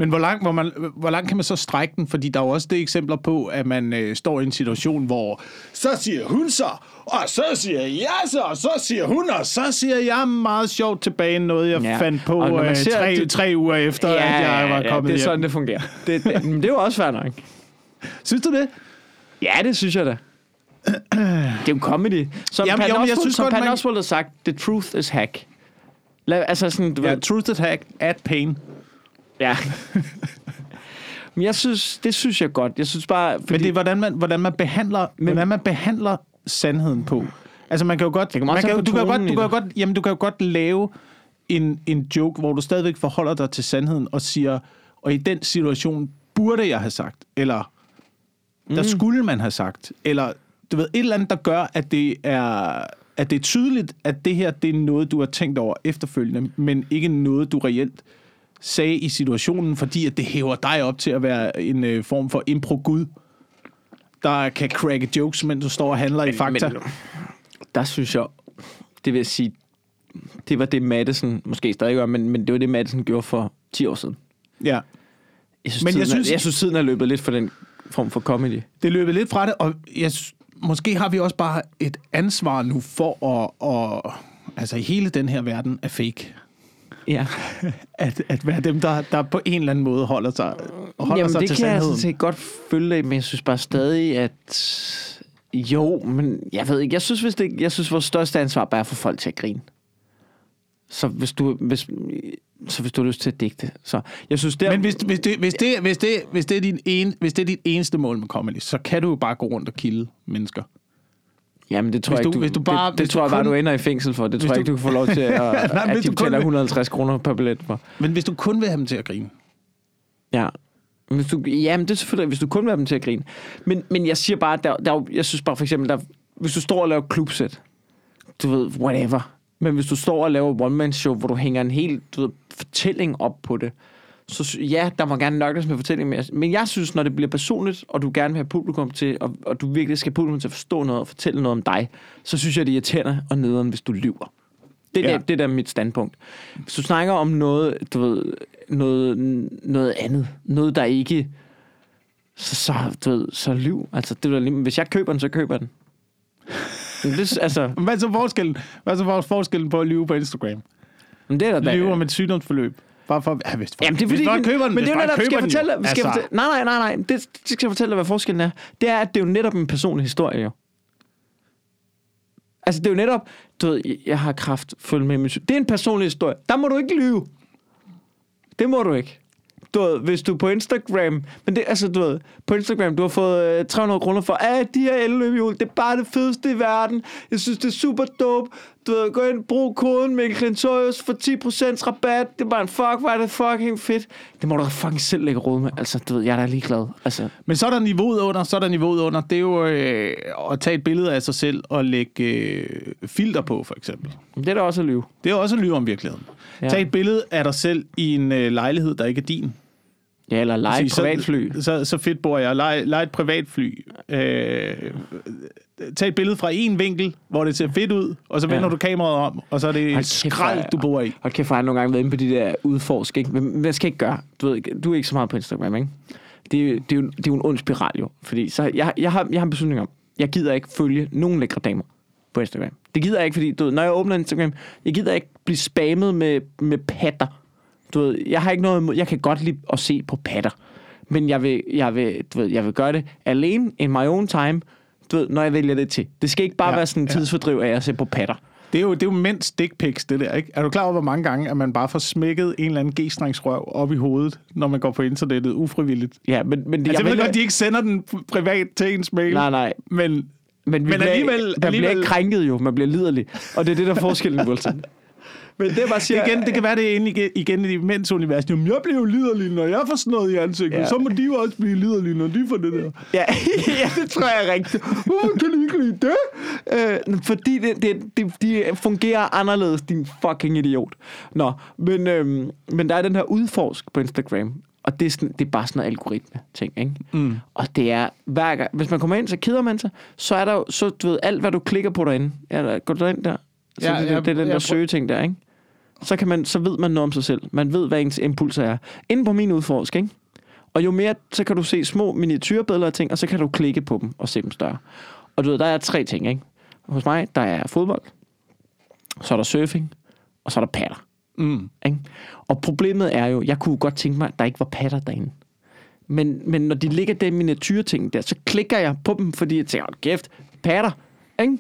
Men hvor langt, hvor, man, hvor langt kan man så strække den? Fordi der er jo også det eksempler på, at man øh, står i en situation, hvor så siger hun så, og så siger jeg så, og så siger hun, og så siger jeg meget sjovt tilbage noget, jeg Ja. ja. fandt på Og øh, ser, tre, det- tre uger efter, ja, at jeg var kommet det er hjem. sådan, det fungerer. Det, det, men det er jo også fair nok. Synes du det? Ja, det synes jeg da. Det er jo comedy. Som Jamen, Pat jo, Oswalt- synes som godt, Pat man- Oswalt har sagt, the truth is hack. Lad, altså sådan, du Ja, ved, truth at hack, at pain. Ja. Men jeg synes, det synes jeg godt. Jeg synes bare... Fordi, Men det er, hvordan man, hvordan man, behandler, Men- hvordan man behandler sandheden på. Altså, man kan jo godt... Kommer man kan, du, kan godt, du, kan godt, jamen, du kan jo godt lave en, en joke, hvor du stadigvæk forholder dig til sandheden og siger, og i den situation burde jeg have sagt, eller der Mm. skulle man have sagt, eller du ved, et eller andet, der gør, at det er at det er tydeligt, at det her, det er noget, du har tænkt over efterfølgende, men ikke noget, du reelt sagde i situationen, fordi at det hæver dig op til at være en øh, form for impro-gud, der kan cracke jokes, mens du står og handler i fakta. Men, der synes jeg, det vil jeg sige, det var det Madison, måske stadig gør, men, men det var det Madison gjorde for 10 år siden. ja. Jeg synes, Men men jeg synes- er, jeg synes, tiden er løbet lidt for den form for comedy. Det er løbet lidt fra det, og jeg, måske har vi også bare et ansvar nu for at, at altså hele den her verden er fake. Ja. at, at være dem, der, der på en eller anden måde holder sig, holder Jamen, sig det til kan jeg sandheden. sådan set godt følge af, men jeg synes bare stadig, at... Jo, men jeg ved ikke. Jeg synes, hvis det, jeg synes vores største ansvar bare er at få folk til at grine. Så hvis du, hvis, så hvis du har lyst til at digte. Så jeg synes, der... Men hvis, hvis, det, hvis, det, hvis, det, hvis, det er din en, hvis det er dit eneste mål med comedy, så kan du jo bare gå rundt og kilde mennesker. Jamen, det tror Hvis jeg du- ikke, du, hvis du bare- det, det tror du jeg bare, kun- du ender i fængsel for. Det tror jeg du- ikke, du kan få lov til, at, Nej, at de betaler vil- 150 kroner per billet for. Men hvis du kun vil have dem til at grine, Ja. Hvis du, jamen, det er selvfølgelig, hvis du kun vil have dem til at grine. Men, men jeg siger bare, der, der, er jeg synes bare for eksempel, der, hvis du står og laver klubsæt, du ved, whatever. Men hvis du står og laver one-man-show, hvor du hænger en hel du ved, fortælling op på det, så ja, der må gerne nøgles med fortællingen, men jeg, men jeg synes, når det bliver personligt, og du gerne vil have publikum til, og, og du virkelig skal publikum til at forstå noget og fortælle noget om dig, så synes jeg, det er irriterende og nederen, hvis du lyver. Det, Ja. ja. det, det er der mit standpunkt. Hvis du snakker om noget, du ved, noget, noget andet, noget der ikke, så, så, du ved, så lyv. Altså, det er lige, hvis jeg køber den, så køber den. Det, altså, hvad er så forskellen, hvad er så forskellen på at lyve på Instagram? men det er da... Lyve om et sygdomsforløb. Bare for, ja, hvis folk, Jamen, det er fordi, hvis folk køber den, men det er jo netop, skal jeg fortælle, skal Altså, fortælle, nej, nej, nej, nej, det, det skal jeg fortælle dig, hvad forskellen er. Det er, at det er jo netop en personlig historie, jo. Altså, det er jo netop, du ved, jeg har kraft, følg med min Det er en personlig historie. Der må du ikke lyve. Det må du ikke. Du ved, hvis du er på Instagram, men det, altså, du ved, på Instagram, du har fået øh, 300 kroner for, at de her elløbehjul, det er bare det fedeste i verden. Jeg synes, det er super dope. Du ved, gå ind, brug koden Mikkel Klintorius for 10% rabat. Det er bare en fuck, hvor er det fucking fedt. Det må du da fucking selv lægge råd med. Altså, du ved, jeg er da ligeglad. Altså, Men så er der niveauet under, så er der niveauet under. Det er jo øh, at tage et billede af sig selv og lægge øh, filter på, for eksempel. det er da også at lyve. Det er også at lyve om virkeligheden. Ja. Tag et billede af dig selv i en øh, lejlighed, der ikke er din. Ja, eller lege et privatfly. Så, så, så fedt bor jeg. Lej, lej et privatfly. Øh, tag et billede fra en vinkel, hvor det ser fedt ud, og så vender Ja. du kameraet om, og så er det Hold kæft, skrald, du bor i. Og kæft, for jeg har nogle gange været inde på de der udforsk, ikke? Men hvad skal ikke gøre? Du ved, du er ikke så meget på Instagram, ikke? Det, er det, er, jo, det er jo en ond spiral, jo. Fordi så jeg, jeg, har, jeg har en beslutning om, jeg gider ikke følge nogen lækre damer på Instagram. Det gider jeg ikke, fordi du ved, når jeg åbner Instagram, jeg gider ikke blive spammet med, med patter. Du ved, jeg har ikke noget imod, jeg kan godt lide at se på patter. Men jeg vil, jeg vil, du ved, jeg vil gøre det alene, in my own time, du ved, når jeg vælger det til. Det skal ikke bare Ja, være sådan en ja. tidsfordriv af at se på patter. Det er jo, det er jo mænds dick pics, det der, ikke? Er du klar over, hvor mange gange, at man bare får smækket en eller anden g-strengsrøv op i hovedet, når man går på internettet ufrivilligt? Ja, men, men Altså, jeg ved godt, de ikke sender den privat til ens mail, Nej, nej. men Men, vi Men bliver, alligevel- man bliver alligevel- ikke krænket jo, man bliver liderlig. Og det er det, der er forskellen, Wilson. Men det bare siger, igen, det kan være, det er igen, igen i mænds univers. Jamen, jeg bliver jo liderlig, når jeg får sådan noget i ansigtet. Ja. Så må de jo også blive liderlige, når de får det der. Ja, ja, det tror jeg er rigtigt. Hvorfor kan du ikke lide det? Øh, fordi det, det, det, de fungerer anderledes, din fucking idiot. Nå, men, øhm, men der er den her udforsk på Instagram, og det er, sådan, det er bare sådan noget algoritme-ting, ikke? Mm. Og det er hver gang, hvis man kommer ind, så keder man sig, så er der jo, så du ved, alt hvad du klikker på derinde, der, går du ind der, så Ja, det, ja, det, det er den ja, der søgeting der, ikke? Så, kan man, så ved man noget om sig selv. Man ved, hvad ens impulser er. Inden på min udforsk, ikke? Og jo mere, så kan du se små miniatyrbilleder af ting, og så kan du klikke på dem og se dem større. Og du ved, der er tre ting, ikke? Hos mig, der er fodbold, så er der surfing, og så er der patter. Mm. Ikke? Og problemet er jo, jeg kunne godt tænke mig, at der ikke var patter derinde. Men, men når de ligger der miniatyrting der, så klikker jeg på dem, fordi jeg tænker, "Hold kæft, patter. Ikke?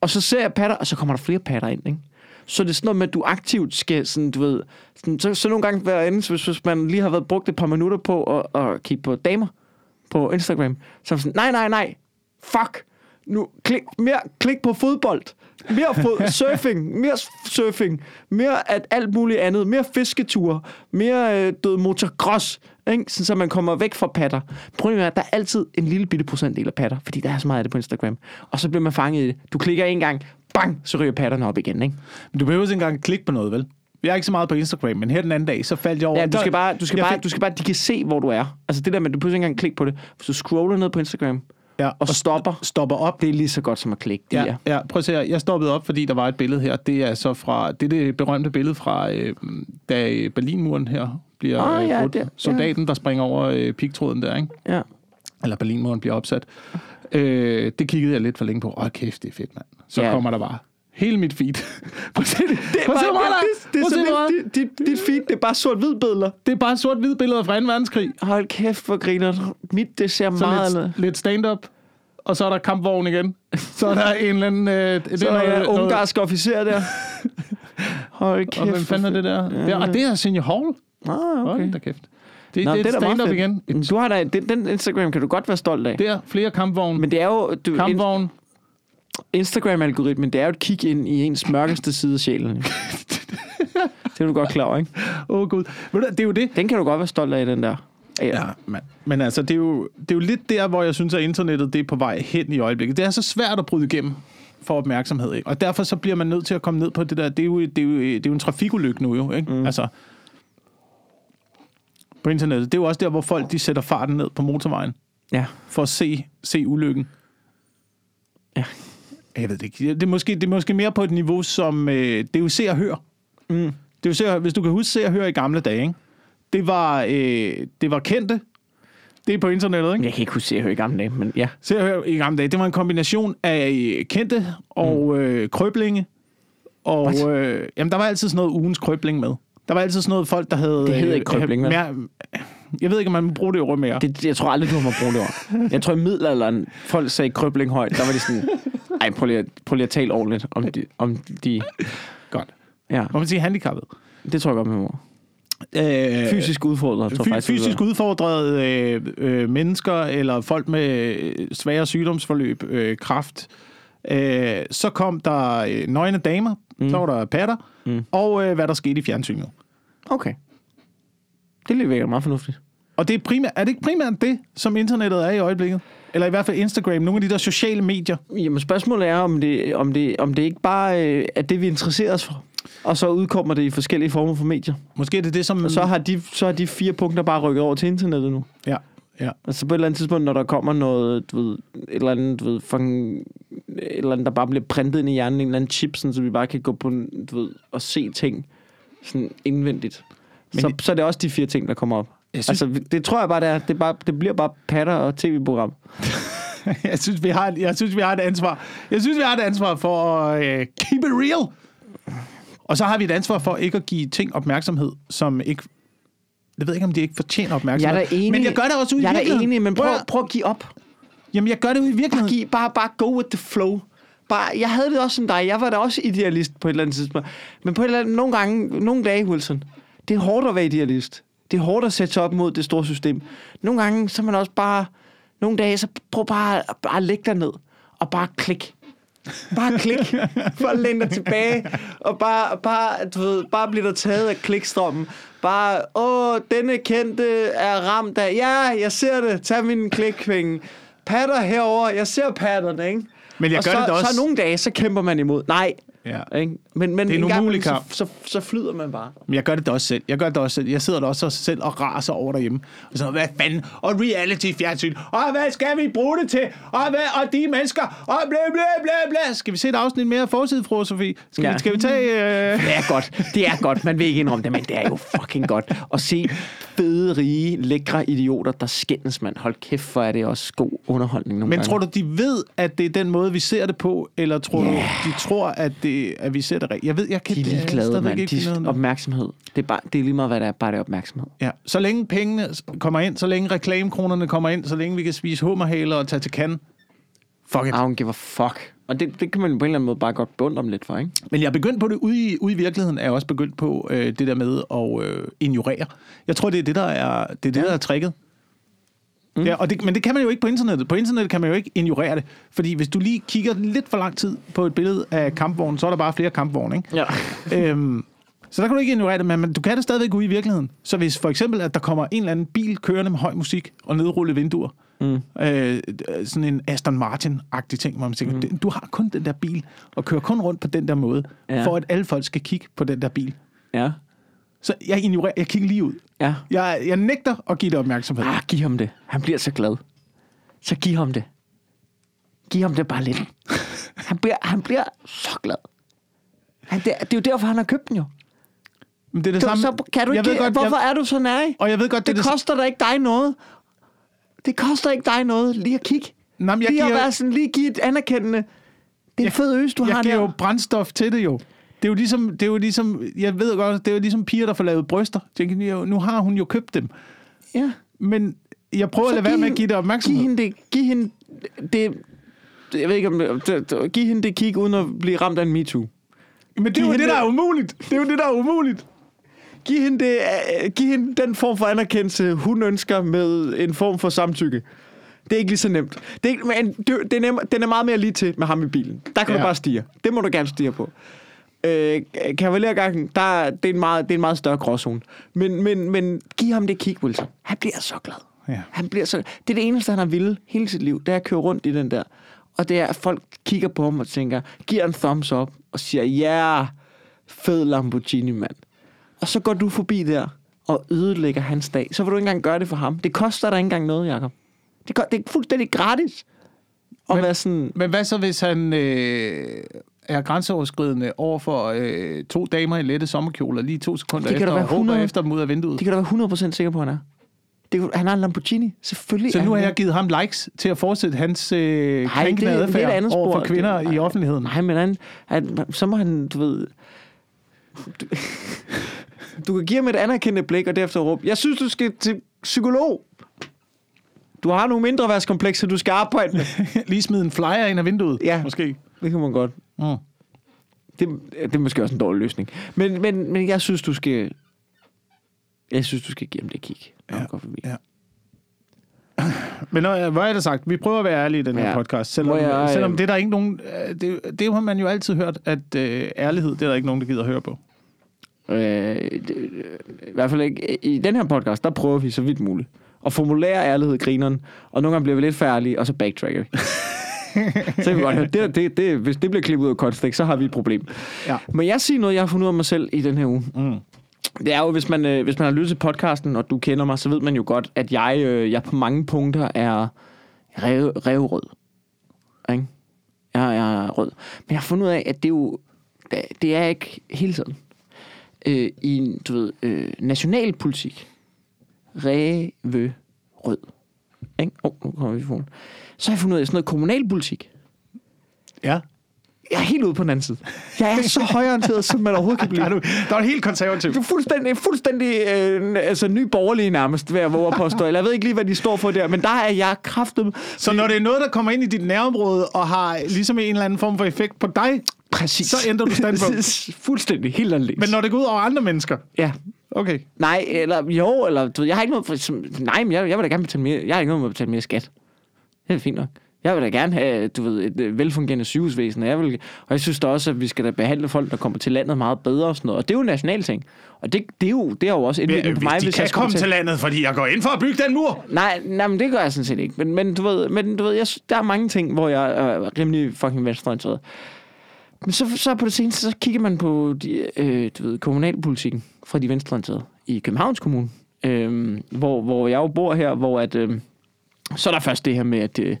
Og så ser jeg patter, og så kommer der flere patter ind. Ikke? Så det er sådan noget med, at du aktivt skal, sådan, du ved, sådan, så, så nogle gange være inde, hvis, hvis man lige har været brugt et par minutter på at, at kigge på damer på Instagram, så er sådan, nej, nej, nej, fuck, nu klik, mere, klik på fodbold, mere fod, surfing, mere surfing, mere at alt muligt andet, mere fisketure, mere øh, død motocross, ikke? Sådan, så man kommer væk fra patter. Problemet er, at der er altid en lille bitte procentdel af patter, fordi der er så meget af det på Instagram. Og så bliver man fanget i det. Du klikker en gang, bang, så ryger patterne op igen, ikke? Men du behøver ikke engang klikke på noget, vel? Jeg er ikke så meget på Instagram, men her den anden dag, så faldt jeg over... Ja, du skal bare, du skal bare, fik- du skal bare, de kan se, hvor du er. Altså det der med, du behøver ikke engang klikke på det. Hvis du scroller ned på Instagram, ja, og stopper, stopper op. det er lige så godt som at klikke. Ja, er. ja, prøv at se her. Jeg stoppede op, fordi der var et billede her. Det er så fra... Det er det berømte billede fra, øh, da Berlinmuren her bliver Ah, øh, ja, brudt. det- ja. Soldaten, der springer over øh, pigtråden der, ikke? ja. Eller Berlinmuren bliver opsat. Øh, det kiggede jeg lidt for længe på. Åh, kæft, det er fedt, mand. Så Ja. kommer der bare Hele mit feed. Prøv at se det. Det er, bare, det, det er dit, dit, dit feed, det er bare sort-hvid billeder. Det er bare sort-hvide billeder fra 2. verdenskrig. Hold kæft, hvor griner. Mit, det ser Så meget... lidt, lidt stand-up. Og så er der kampvogn igen. Så er der en eller anden... Øh, det Så er noget- der noget- ungarsk officer der. Hold kæft. Og hvem fanden er det der? Ja, og det er Senior Hall. Ah, Okay. Hold da kæft. Det, Nå, det er det stand-up igen. Du har da, den, den Instagram kan du godt være stolt af. Der, flere kampvogne. Men det er jo... Du, Kampvogn. Instagram-algoritmen, det er jo et kig ind i ens mørkeste side af sjælen. det er du godt klar over, ikke? Åh, oh, gud. Du, det er jo det. Den kan du godt være stolt af, den der. Ja, men, men altså, det er, jo, det er jo lidt der, hvor jeg synes, at internettet det er på vej hen i øjeblikket. Det er så svært at bryde igennem for opmærksomhed, ikke? Og derfor så bliver man nødt til at komme ned på det der. Det er jo, det er jo, det er jo en trafikulykke nu, jo, ikke? Mm. Altså, på internettet. Det er jo også der, hvor folk de sætter farten ned på motorvejen Ja. for at se, se ulykken. Ja. Jeg ved det ikke. Det er måske, det er måske mere på et niveau, som... Øh, det er jo se og hør. Mm. Det er jo se og, hør. hvis du kan huske se og høre i gamle dage, ikke? Det var, øh, det var kendte. Det er på internettet, ikke? Jeg kan ikke huske, at jeg hører i gamle dage, men ja. Se og hør i gamle dage. Det var en kombination af øh, kendte og øh, krøblinge. Og What? øh, jamen, der var altid sådan noget ugens krøbling med. Der var altid sådan noget folk, der havde... Det hedder øh, ikke krøbling, vel? mere, Jeg ved ikke, om man må bruge det ord mere. Det, jeg tror aldrig, du må bruge det ord. Jeg tror, i middelalderen, folk sagde krøbling højt, der var de sådan, ej, prøv lige, at, prøv lige at tale ordentligt om de, om de Godt. ja, Må man sige handicappet? det tror jeg godt, man må. Øh, Fysisk udfordret, tror jeg Fy- faktisk. fysisk udfordrede øh, øh, mennesker eller folk med øh, svære sygdomsforløb, øh, kraft. Øh, så kom der øh, nøgne damer, mm. så var der patter, mm. og øh, hvad der skete i fjernsynet. Okay. Det virker meget fornuftigt. Og det er, primært, er det ikke primært det, som internettet er i øjeblikket? Eller i hvert fald Instagram, nogle af de der sociale medier. Jamen spørgsmålet er, om det, om det, om det ikke bare øh, er det, vi interesserer os for. Og så udkommer det i forskellige former for medier. Måske er det det, som... Og så har de, så har de fire punkter bare rykket over til internettet nu. Ja, ja. Altså på et eller andet tidspunkt, når der kommer noget, du ved, et eller andet, du ved, fucking, et eller andet, der bare bliver printet ind i hjernen, en eller anden chip, sådan, så vi bare kan gå på, du ved, og se ting sådan indvendigt. Men så, det- så er det også de fire ting, der kommer op. Jeg synes- Altså, det tror jeg bare, det er. Det, er bare, det bliver bare patter og tv-program. jeg, synes, vi har, jeg synes, vi har et ansvar. Jeg synes, vi har et ansvar for at uh, keep it real. Og så har vi et ansvar for ikke at give ting opmærksomhed, som ikke... Jeg ved ikke, om de ikke fortjener Jeg opmærksomhed. er da enig. Men jeg gør det også ude i Jeg er da virkeligheden. enig, men prøv, prøv at give op. Jamen, jeg gør det ude i Bare, virkeligheden. give, bare, bare go with the flow. Bare, jeg havde det også som dig. Jeg var da også idealist på et eller andet tidspunkt. Men på et eller andet, nogle gange, nogle dage, Wilson, det er hårdt at være idealist. Det er hårdt at sætte sig op mod det store system. Nogle gange, så man også bare... Nogle dage, så prøv bare, bare at lægge dig ned. Og bare klik. Bare klik. At læne dig tilbage. Og bare, bare, du ved, bare blive der taget af klikstrømmen. Bare, åh, denne kendte er ramt af... Ja, jeg ser det. Tag min klikpenge. Patter herover. Jeg ser patterne, ikke? Men jeg og gør så, det også- Så nogle dage, så kæmper man imod. Nej. Ja. Ikke? Men, men Det er en gang imellem, kamp. Så, så, så, flyder man bare. Men jeg gør det da også selv. Jeg gør det også selv. Jeg sidder der også selv og raser over derhjemme. Og så, hvad fanden? Og reality-fjernsyn. Og hvad skal vi bruge det til? Og, hvad? og de mennesker. Og blæ, blæ, blæ, blæ. Skal vi se et afsnit mere af forside, fru Sofie? Skal, Ja. vi, skal vi tage... Øh... Det er godt. Det er godt. Man vil ikke indrømme det, men det er jo fucking godt. At se fede, rige, lækre idioter, der skændes, mand. Hold kæft, hvor er det også god underholdning nogle Men gange. tror du, de ved, at det er den måde, vi ser det på? Eller tror yeah. du, de tror, at, det, at vi ser det rigtigt? Jeg ved, jeg kan de er det- ligeglade, mand. ikke De, det. opmærksomhed. Det er, bare, det er lige meget, hvad det er. Bare det er opmærksomhed. Ja. Så længe pengene kommer ind, så længe reklamekronerne kommer ind, så længe vi kan spise hummerhaler og tage til kan. Fuck it. I don't give a fuck. Og det, det kan man på en eller anden måde bare godt beundre dem lidt for, ikke? Men jeg er begyndt på det ude i, ude i virkeligheden, er jeg også begyndt på øh, det der med at øh, ignorere. Jeg tror, det er det, der er, det er, det, der er tricket. Mm. Ja, og det, men det kan man jo ikke på internettet. På internettet kan man jo ikke ignorere det. Fordi hvis du lige kigger lidt for lang tid på et billede af kampvognen, så er der bare flere kampvogne, ikke? Ja. øhm, så der kan du ikke ignorere det, men, men du kan det stadigvæk ude i virkeligheden. Så hvis for eksempel, at der kommer en eller anden bil kørende med høj musik og nedrullede vinduer, mm. øh, sådan en Aston Martin-agtig ting, hvor man tænker, mm. du har kun den der bil, og kører kun rundt på den der måde, Ja. ja. for at alle folk skal kigge på den der bil. Ja. Så jeg ignorerer, jeg kigger lige ud. Ja. Jeg, jeg nægter at give det opmærksomhed. Ah, giv ham det. Han bliver så glad. Så giv ham det. Giv ham det bare lidt. Han bliver, han bliver så glad. Han, det, det er jo derfor, han har købt den jo. Men det er det Du, samme. så kan du jeg ikke, ved godt, hvorfor jeg, er du så nærig? og jeg ved godt, det, Det det koster da ikke dig noget. Det koster ikke dig noget lige at kigge. Nej, men jeg lige at giver- være sådan, lige give et anerkendende Det er en fed øs, du jeg har giver der. jo brændstof til det jo. Det er jo ligesom, det er jo ligesom, jeg ved godt, det er jo ligesom piger, der får lavet bryster. Tænker, nu har hun jo købt dem. Ja. Men jeg prøver Så at lade være giv med at give det Giv opmærksomhed. hende det, giv hende det, det jeg ved ikke om det, giv hende det kig uden at blive ramt af en MeToo. Men det er giv jo det, der er umuligt. Det er jo det, der er umuligt. Giv hende, det, uh, giv hende den form for anerkendelse, hun ønsker med en form for samtykke. Det er ikke lige så nemt. Det er, ikke, men det, det er nem, den er meget mere lige til med ham i bilen. Der kan. Ja. du bare stige. Det må du gerne stige på. Øh, kavalergangen, der, det, er en meget, det er en meget større gråzone. Men, men, men giv ham det kig, Wilson. Han bliver så glad. Ja. Han bliver så... Det er det eneste, han har ville hele sit liv. Det er at køre rundt i den der. Og det er, at folk kigger på ham og tænker, giver en thumbs up og siger, ja, yeah, fed Lamborghini, mand. Og så går du forbi der og ødelægger hans dag. Så vil du ikke engang gøre det for ham. Det koster dig ikke engang noget, Jacob. Det, det er fuldstændig gratis. At Men- være sådan... Men hvad så, hvis han øh, er grænseoverskridende over for øh, to damer i lette sommerkjoler lige to sekunder Det kan efter, være og råber 100 efter dem ud af vinduet? Det kan du være 100% sikker på, han er. Det, han har en Lamborghini. Selvfølgelig Så nu har jeg givet ham likes til at fortsætte hans øh, krænkende adfærd over for kvinder Det- i offentligheden. Nej, men han, han, så må han, du ved... Du, du kan give ham et anerkendende blik, og derefter råbe, jeg synes, du skal til psykolog. Du har nogle mindre værtskomplekser, du skal arbejde med. Lige smide en flyer ind af vinduet, Ja. måske. Det kan man godt. Mm. Det, det er måske også en dårlig løsning. Men, men, men jeg synes, du skal... Jeg synes, du skal give ham det kig. Når Ja. går forbi. Ja. Men når, hvad er det sagt? Vi prøver at være ærlige i den her Ja. podcast. Selvom, jeg, selvom øh, det er der ikke nogen... øh, Det, det har man jo altid hørt, at øh, ærlighed, det er der ikke nogen, der gider at høre på. Øh, det, I hvert fald ikke. I den her podcast, der prøver vi så vidt muligt at formulere ærlighed grineren, og nogle gange bliver vi lidt færdige, og så backtracker vi. så kan vi godt høre, det, det, det, hvis det bliver klippet ud af kontekst, så har vi et problem. Ja. Men jeg siger noget, jeg har fundet ud af mig selv i den her uge. Mm. Det er jo, hvis man, øh, hvis man har lyttet til podcasten, og du kender mig, så ved man jo godt, at jeg, øh, jeg på mange punkter er rev, revrød. Ikke? Jeg, jeg er rød. Men jeg har fundet ud af, at det er jo det er ikke hele tiden. Øh, I en, du ved, øh, nationalpolitik. Ræve rød. Ikke? Oh, nu kommer vi på. Så har jeg fundet ud af sådan noget kommunalpolitik. Ja. Jeg er helt ude på den anden side. Jeg er så højorienteret, som man overhovedet kan blive. Der er du, der er helt konservativ. Du er fuldstændig, fuldstændig øh, altså, ny borgerlige nærmest, ved at våge at påstå. Eller Jeg ved ikke lige, hvad de står for der, men der er jeg kraftet. Så når det er noget, der kommer ind i dit nærområde og har ligesom en eller anden form for effekt på dig, Præcis. så ændrer du standpunkt. fuldstændig, helt anderledes. Men når det går ud over andre mennesker, Ja. Okay. Nej, eller jo, eller du ved, jeg har ikke noget for, som, nej, men jeg, jeg vil da gerne betale mere, jeg har ikke noget med at betale mere skat. Det er fint nok. Jeg vil da gerne have, du ved, et øh, velfungerende sygehusvæsen, jeg, vil, og jeg synes da også, at vi skal da behandle folk, der kommer til landet meget bedre og sådan noget. Og det er jo en national ting. Og det, det, er jo, det er jo også indvirkning på mig, de hvis kan jeg komme betale- til landet, fordi jeg går ind for at bygge den mur. Nej, nej, men det gør jeg sådan set ikke. Men, men du ved, men, du ved jeg, der er mange ting, hvor jeg er rimelig fucking venstreorienteret. Men så, så på det seneste, så kigger man på de, øh, du ved, kommunalpolitikken fra de venstreorienterede i Københavns Kommune, øh, hvor, hvor jeg jo bor her, hvor at, øh, så er der først det her med, at øh,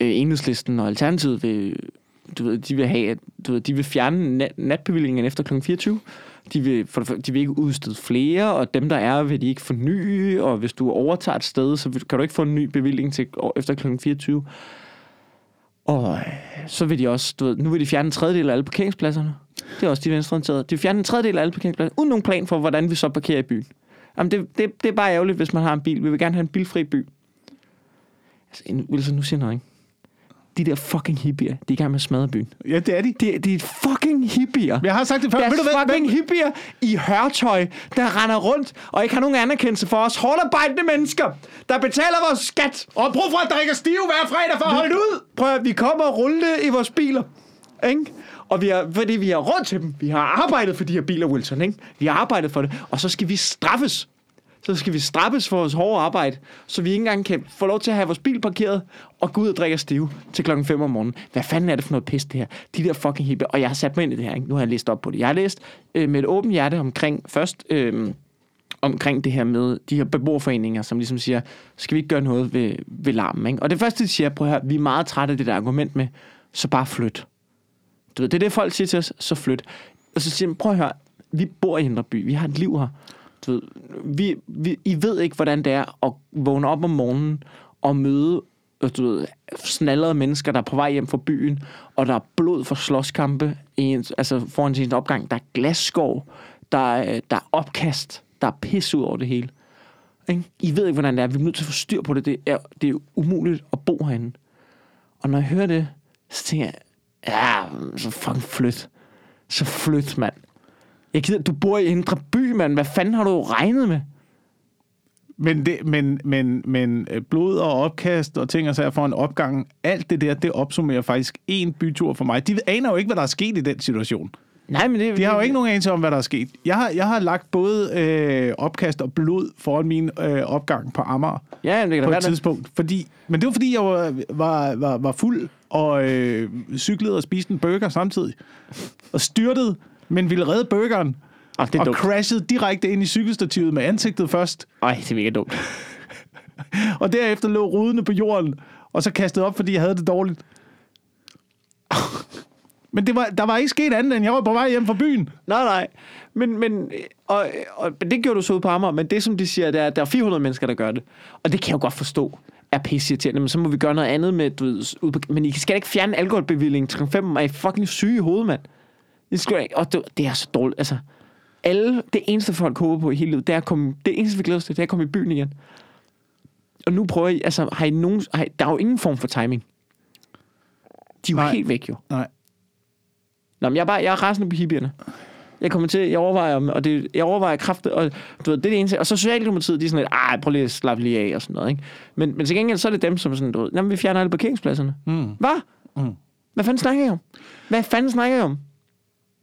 øh, Enhedslisten og Alternativet vil, du ved, de vil have, at, du ved, de vil fjerne nat, natbevillingen efter kl. 24. De vil, for, de vil ikke udstede flere, og dem, der er, vil de ikke forny, og hvis du overtager et sted, så kan du ikke få en ny bevilling til efter kl. 24. Og øh, så vil de også, du ved, nu vil de fjerne en tredjedel af alle parkeringspladserne. Det er også de venstreorienterede. De vil fjerne en tredjedel af alle parkeringspladser, uden nogen plan for, hvordan vi så parkerer i byen. Jamen, det, det, det er bare ærgerligt, hvis man har en bil. Vi vil gerne have en bilfri by. Altså, Wilson, nu siger noget, ikke? De der fucking hippier, de er i gang med at smadre byen. Ja, det er de. Det, det er fucking hippier. Jeg har sagt det før. Der Ved du er fucking Hvem- hippier i hørtøj, der render rundt og ikke har nogen anerkendelse for os hårdarbejdende mennesker, der betaler vores skat. Og brug for at drikke stive hver fredag for at holde det ud. Prøv at vi kommer og rulle i vores biler. Ikke? Og vi har, fordi vi har råd til dem. Vi har arbejdet for de her biler, Wilson. Ikke? Vi har arbejdet for det. Og så skal vi straffes. Så skal vi straffes for vores hårde arbejde, så vi ikke engang kan få lov til at have vores bil parkeret og gå ud og drikke os stive til klokken 5 om morgenen. Hvad fanden er det for noget pis, det her? De der fucking hippe. Og jeg har sat mig ind i det her. Ikke? Nu har jeg læst op på det. Jeg har læst øh, med et åbent hjerte omkring først... Øh, omkring det her med de her beboerforeninger, som ligesom siger, skal vi ikke gøre noget ved, ved larmen? Ikke? Og det første, de siger, prøv at høre, vi er meget trætte af det der argument med, så bare flyt. Du ved, det er det, folk siger til os, så flyt. Og så siger de, prøv at høre, vi bor i Indre By, vi har et liv her. Du ved, vi, vi, I ved ikke, hvordan det er at vågne op om morgenen og møde øh, du ved, snallerede mennesker, der er på vej hjem fra byen, og der er blod for slåskampe i ens, altså foran sin opgang. Der er glasskov, der er, der er opkast, der er pis ud over det hele. Ikke? I ved ikke, hvordan det er. Vi er nødt til at få styr på det. Det er, det er umuligt at bo herinde. Og når jeg hører det, så tænker jeg, ja, så fucking flyt. Så flyt, mand. Jeg gider, du bor i Indre By, mand. Hvad fanden har du regnet med? Men, det, men, men, men øh, blod og opkast og ting og sager for en opgang, alt det der, det opsummerer faktisk en bytur for mig. De aner jo ikke, hvad der er sket i den situation. Nej, men det, De har jo det- ikke nogen anelse om, hvad der er sket. Jeg har, jeg har lagt både øh, opkast og blod foran min øh, opgang på Amager Ja, det kan på være, et det. tidspunkt. Fordi, men det var, fordi jeg var, var, var, var fuld og øh, cyklede og spiste en burger samtidig. Og styrtede, men ville redde burgeren. Ah, det er og dumt. crashede direkte ind i cykelstativet med ansigtet først. Ej, det er mega dumt. Og derefter lå rudene på jorden, og så kastede op, fordi jeg havde det dårligt. Men det var, der var ikke sket andet, end jeg var på vej hjem fra byen. Nej, nej. Men, men, og, og, men det gjorde du så ude på Amager, men det som de siger, det er, at der er 400 mennesker, der gør det. Og det kan jeg jo godt forstå er pisseirriterende, men så må vi gøre noget andet med, du ved, men I skal ikke fjerne alkoholbevillingen til 5 er I fucking syge i hovedet, mand. Det, skal ikke, og det, det, er så dårligt, altså. Alle, det eneste folk håber på i hele livet, det er at komme, det eneste vi glæder os til, det er at komme i byen igen. Og nu prøver I, altså, har I nogen, har I, der er jo ingen form for timing. De er jo Nej. helt væk, jo. Nej. Nå, men jeg er, bare, jeg er rasende på hippierne. Jeg kommer til, jeg overvejer, og det, jeg overvejer kraftigt, og du ved, det er det eneste. Og så Socialdemokratiet, de er sådan lidt, ej, prøv lige at slappe lige af og sådan noget, ikke? Men, men til gengæld, så er det dem, som sådan, du ved, jamen, vi fjerner alle parkeringspladserne. Mm. Hvad? Mm. Hvad fanden snakker jeg om? Hvad fanden snakker jeg om?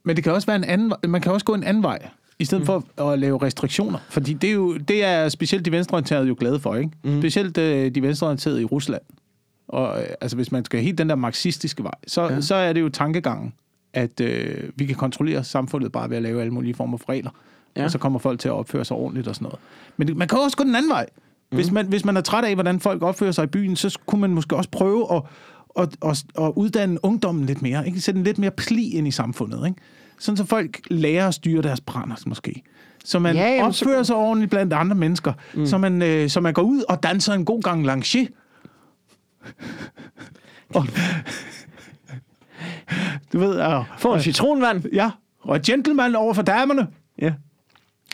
Men det kan også være en anden. Man kan også gå en anden vej, i stedet mm. for at lave restriktioner. Fordi det er jo det er specielt de venstreorienterede jo glade for, ikke? Mm. Specielt øh, de venstreorienterede i Rusland. Og øh, altså, hvis man skal helt den der marxistiske vej, så, ja. så er det jo tankegangen, at øh, vi kan kontrollere samfundet bare ved at lave alle mulige former for regler. Ja. Og så kommer folk til at opføre sig ordentligt og sådan noget. Men det, man kan også gå den anden vej. Mm. Hvis, man, hvis man er træt af, hvordan folk opfører sig i byen, så kunne man måske også prøve at, at, at, at uddanne ungdommen lidt mere. Ikke? Sætte en lidt mere pli ind i samfundet. Ikke? Sådan så folk lærer at styre deres brænder, måske. Så man Ja, ja, jamen, så- opfører sig ordentligt blandt andre mennesker. Mm. Så, man, øh, så man går ud og danser en god gang lancier. Og, du ved, og, Få en citronvand. ja, og gentleman over for damerne. Ja.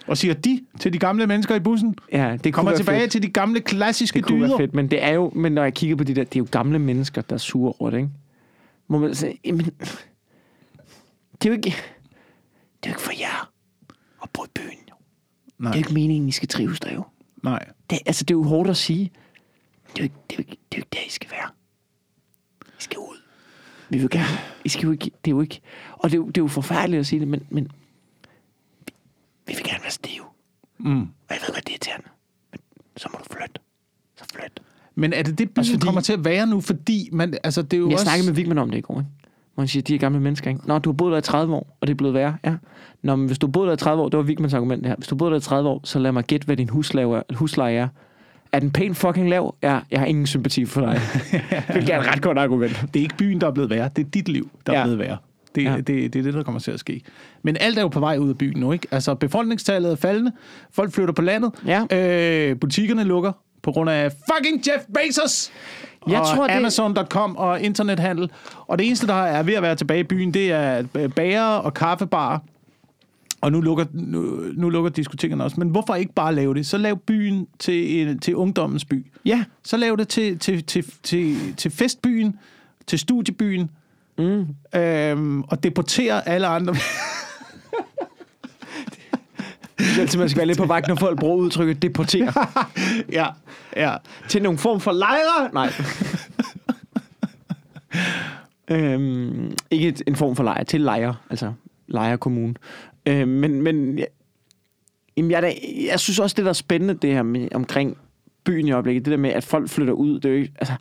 Og siger de til de gamle mennesker i bussen. Ja, det Kommer tilbage fedt. til de gamle klassiske Det kunne dyder. være fedt, men det er jo, men når jeg kigger på de der, det er jo gamle mennesker, der er over det, ikke? Må man sige, jamen, det er jo ikke, det er jo ikke for jer at bo i byen, jo. Nej, Det er jo ikke meningen, I skal trives der jo. nej. Det, altså, det er jo hårdt at sige. Det er jo ikke, det er jo ikke, det er jo ikke der, I skal være. I skal ud. Vi vil gerne. I skal jo ikke, det er jo ikke... Og det er jo, det er jo forfærdeligt at sige det, men, men vi, vi vil gerne være stive. Mm. Og jeg ved godt, det er irriterende. Men så må du flytte. Så flyt. Men er det det, byen fordi... fordi- kommer til at være nu? Fordi man, altså, det er jo Jeg også... snakkede med Vigman om det i går, ikke? Hvor han siger, de er gamle mennesker, ikke? Nå, du har boet der i 30 år, og det er blevet værre. Ja. Nå, men hvis du har boet der i 30 år, det var Vigmans argument det her. Hvis du har boet der i 30 år, så lad mig gætte, hvad din husleje er. Husleje er. Er den pænt fucking lav? Ja, jeg har ingen sympati for dig. det er et ret godt argument. Det er ikke byen, der er blevet værre. Det er dit liv, der ja. Er blevet værre. Det, ja. Det, det er det, der kommer til at ske. Men alt er jo på vej ud af byen nu, ikke? Altså, befolkningstallet er faldende. Folk flytter på landet. Ja. Øh, butikkerne lukker på grund af fucking Jeff Bezos! Jeg og tror, det- Amazon.com og internethandel. Og det eneste, der er ved at være tilbage i byen, det er bager og kaffebarer. Og nu lukker, nu, nu lukker diskotekerne også. Men hvorfor ikke bare lave det? Så lav byen til, en, til ungdommens by. Ja. Så lav det til, til, til, til, til festbyen, til studiebyen, Mm. øhm, og deportere alle andre. Er altid, man skal være lidt på vagt, når folk bruger udtrykket deportere. ja, ja. til nogle form for lejre. Nej. øhm, ikke et, en form for lejre, til lejre, altså lejre kommune. Øh, men men jeg, jamen, jeg, da, jeg synes også, det der er spændende, det her med, omkring byen i øjeblikket, det der med, at folk flytter ud, det er jo ikke, altså,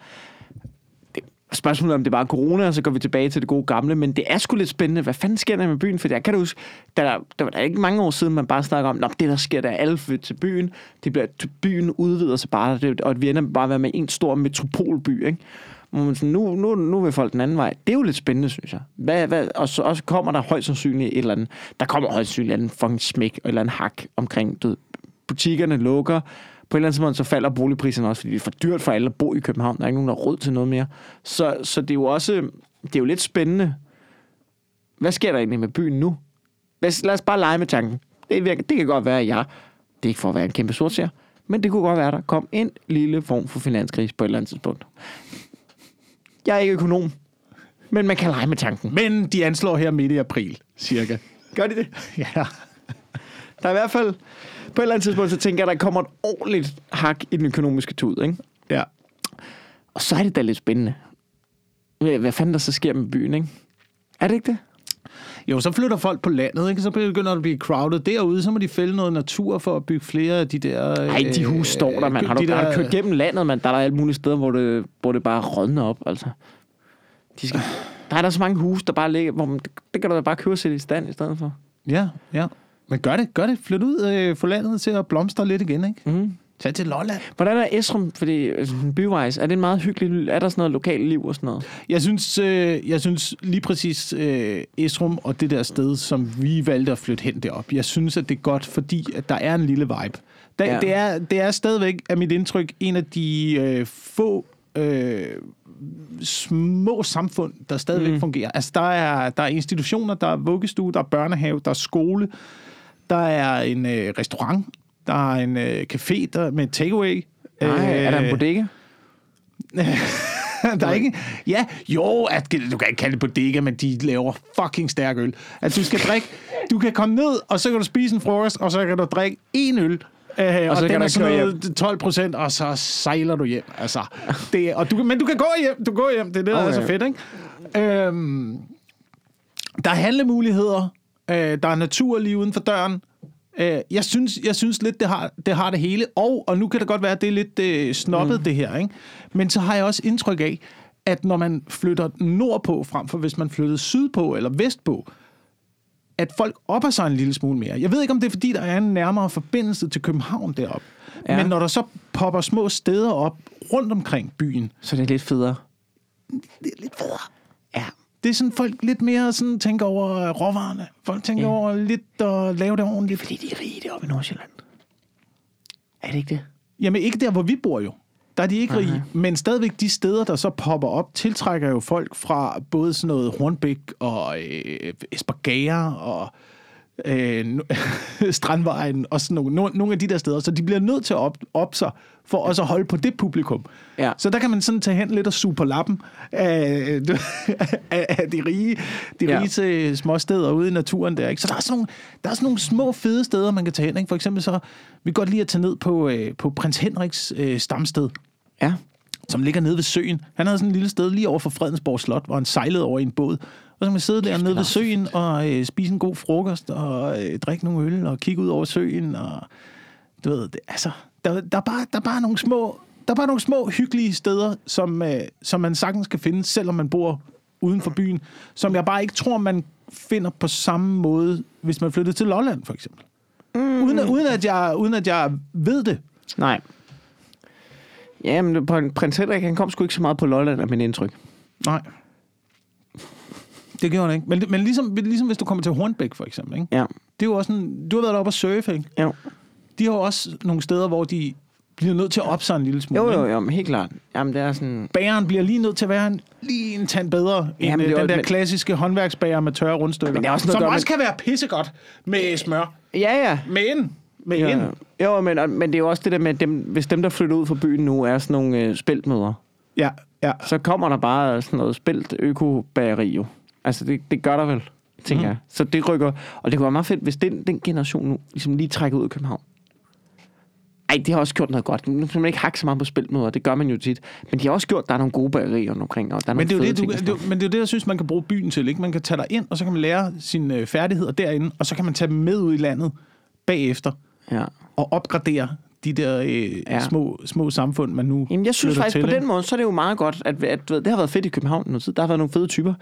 det, spørgsmålet er, om det bare er corona, og så går vi tilbage til det gode gamle, men det er sgu lidt spændende. Hvad fanden sker der med byen? For jeg kan da huske, der, der, der var der ikke mange år siden, man bare snakker om, Nå, det der sker, der er alle flytter til byen. Det bliver, byen udvider sig bare, det, og vi ender med bare at være med en stor metropolby, ikke? Hvor man sådan, nu, nu, nu vil folk den anden vej. Det er jo lidt spændende, synes jeg. Hvad, hvad, og så og så kommer der højst sandsynligt et eller andet, der kommer højst sandsynligt en fucking smæk og et eller andet hak omkring, du ved, butikkerne lukker, på et eller andet måde, så falder boligpriserne også, fordi det er for dyrt for alle at bo i København. Der er ikke nogen, der har råd til noget mere. Så, så det er jo også, det er jo lidt spændende. Hvad sker der egentlig med byen nu? Lad os, lad os bare lege med tanken. Det, virker, det kan godt være, at jeg, det er ikke for at være en kæmpe sortser, men det kunne godt være, at der kom en lille form for finanskrise på et eller andet tidspunkt. Jeg er ikke økonom, men man kan lege med tanken. Men de anslår her midt i april, cirka. Gør de det? Ja. Der er i hvert fald, på et eller andet tidspunkt, så tænker jeg, at der kommer et ordentligt hak i den økonomiske tud, ikke? ja. Og så er det da lidt spændende. Hvad, fanden der så sker med byen, ikke? Er det ikke det? Jo, så flytter folk på landet, ikke? Så begynder det at blive crowded derude, så må de fælde noget natur for at bygge flere af de der... Nej, de hus står der, man. Har du, de der... har du kørt gennem landet, man? Der er der alle mulige steder, hvor det, hvor det bare rådner op, altså. De skal... Der er der så mange huse, der bare ligger, hvor man, det kan du da bare købe og sætte i stand i stedet for. Ja, ja. Men gør det, gør det. Flyt ud, øh, få landet til at blomstre lidt igen, ikke? Mm. Tag til Lolland. Hvordan er Esrum, fordi sådan byvejs, er det en meget hyggelig, er der sådan noget lokalt liv og sådan noget? Jeg synes, øh, jeg synes lige præcis øh, Esrum og det der sted, som vi valgte at flytte hen derop, jeg synes, at det er godt, fordi at der er en lille vibe. Der, Ja. det, er, det er stadigvæk, af mit indtryk, en af de øh, få øh, små samfund, der stadigvæk mm. fungerer. Altså, der er, der er institutioner, der er vuggestue, der er børnehave, der er skole, der er en øh, restaurant, der er en øh, café der, med takeaway. Nej, Øh, er der en bodega? der er ikke... Ja, jo, at, du kan ikke kalde det bodega, men de laver fucking stærk øl. At du skal drikke... Du kan komme ned, og så kan du spise en frokost, og så kan du drikke en øl. Øh, og, så og kan den er sådan noget 12 procent, og så sejler du hjem. Altså, det, og du, men du kan gå hjem, du går hjem. Det er det, der er så Okay. fedt, ikke? Øhm, der er handlemuligheder. Øh, der er natur lige uden for døren. Øh, jeg, synes, jeg synes lidt, det har, det har det hele. Og, og nu kan det godt være, at det er lidt øh, snobbet, mm. det her. Ikke? Men så har jeg også indtryk af, at når man flytter nordpå, frem for hvis man flyttede sydpå eller vestpå, at folk opper sig en lille smule mere. Jeg ved ikke, om det er, fordi der er en nærmere forbindelse til København deroppe. Ja. Ja. Men når der så popper små steder op rundt omkring byen, Så det er lidt federe. det er lidt federe. Det er sådan, folk lidt mere sådan, tænker over råvarerne. Folk tænker Ja. over lidt at lave det ordentligt. Fordi de er rige deroppe i Nordsjælland. Er det ikke det? Jamen ikke der, hvor vi bor jo. Der er de ikke rige. Men stadigvæk de steder, der så popper op, tiltrækker jo folk fra både sådan noget Hornbæk og øh, Esbergager og øh, Strandvejen og sådan nogle, nogle, nogle af de der steder. Så de bliver nødt til at op, op sig for også at holde på det publikum. Ja. Så der kan man sådan tage hen lidt og suge på lappen af, af, af de rige, de Ja. rige til små steder ude i naturen der. Ikke? Så der er, sådan nogle, der er sådan nogle små fede steder, man kan tage hen. Ikke? For eksempel så, vi godt lide at tage ned på, øh, på prins Henriks øh, stamsted Ja. som ligger nede ved søen. Han havde sådan et lille sted lige over for Fredensborg Slot, hvor han sejlede over i en båd. Og så kan man sidde der nede ved søen og øh, spise en god frokost og øh, drikke nogle øl og kigge ud over søen. Og, du ved, det, altså, der, der, er bare, der er bare nogle små... Der er bare nogle små hyggelige steder, som, øh, som man sagtens kan finde, selvom man bor uden for byen, som jeg bare ikke tror, man finder på samme måde, hvis man flyttede til Lolland, for eksempel. Mm. Uden, at- uden, at jeg, uden at jeg ved det. Nej. Ja, men på prins Henrik, han kom sgu ikke så meget på Lolland, af min indtryk. Nej. Det gjorde han ikke. Men, men ligesom, ligesom hvis du kommer til Hornbæk, for eksempel. Ikke? Ja. Det er jo også en, du har været deroppe og surfe, ikke? Jo. De har jo også nogle steder, hvor de bliver nødt til at opse en lille smule. Jo, jo, jo, men helt klart. Jamen, det er sådan... Bageren bliver lige nødt til at være en, lige en tand bedre end Jamen, øh, jo- den der men- klassiske håndværksbager med tørre rundstykker. Men det er også noget som gøre også kan være pissegodt med smør. Ja, ja. Men, med Jo, ind. jo. jo men, men det er jo også det der med, at dem, hvis dem, der flytter ud fra byen nu, er sådan nogle øh, spæltmøder, Ja, ja. så kommer der bare sådan noget spældt økobageri jo. Altså, det, det gør der vel, tænker mm. jeg. Så det rykker... Og det kunne være meget fedt, hvis den, den generation nu ligesom lige trækker ud af København. Ej, det har også gjort noget godt. Nu skal man ikke hakke så meget på spilmøder, det gør man jo tit. Men de har også gjort, at der er nogle gode bagerier omkring, og der er Men det, er jo det, du, ting. det, men det er jo det, jeg synes, man kan bruge byen til. Ikke? Man kan tage dig ind, og så kan man lære sine øh, færdigheder derinde, og så kan man tage dem med ud i landet bagefter. Ja. og opgradere de der øh, Ja. små, små samfund, man nu Jamen, jeg synes faktisk, til, på den ikke? måde, så er det jo meget godt, at, at du ved, det har været fedt i København noget tid. Der har været nogle fede typer.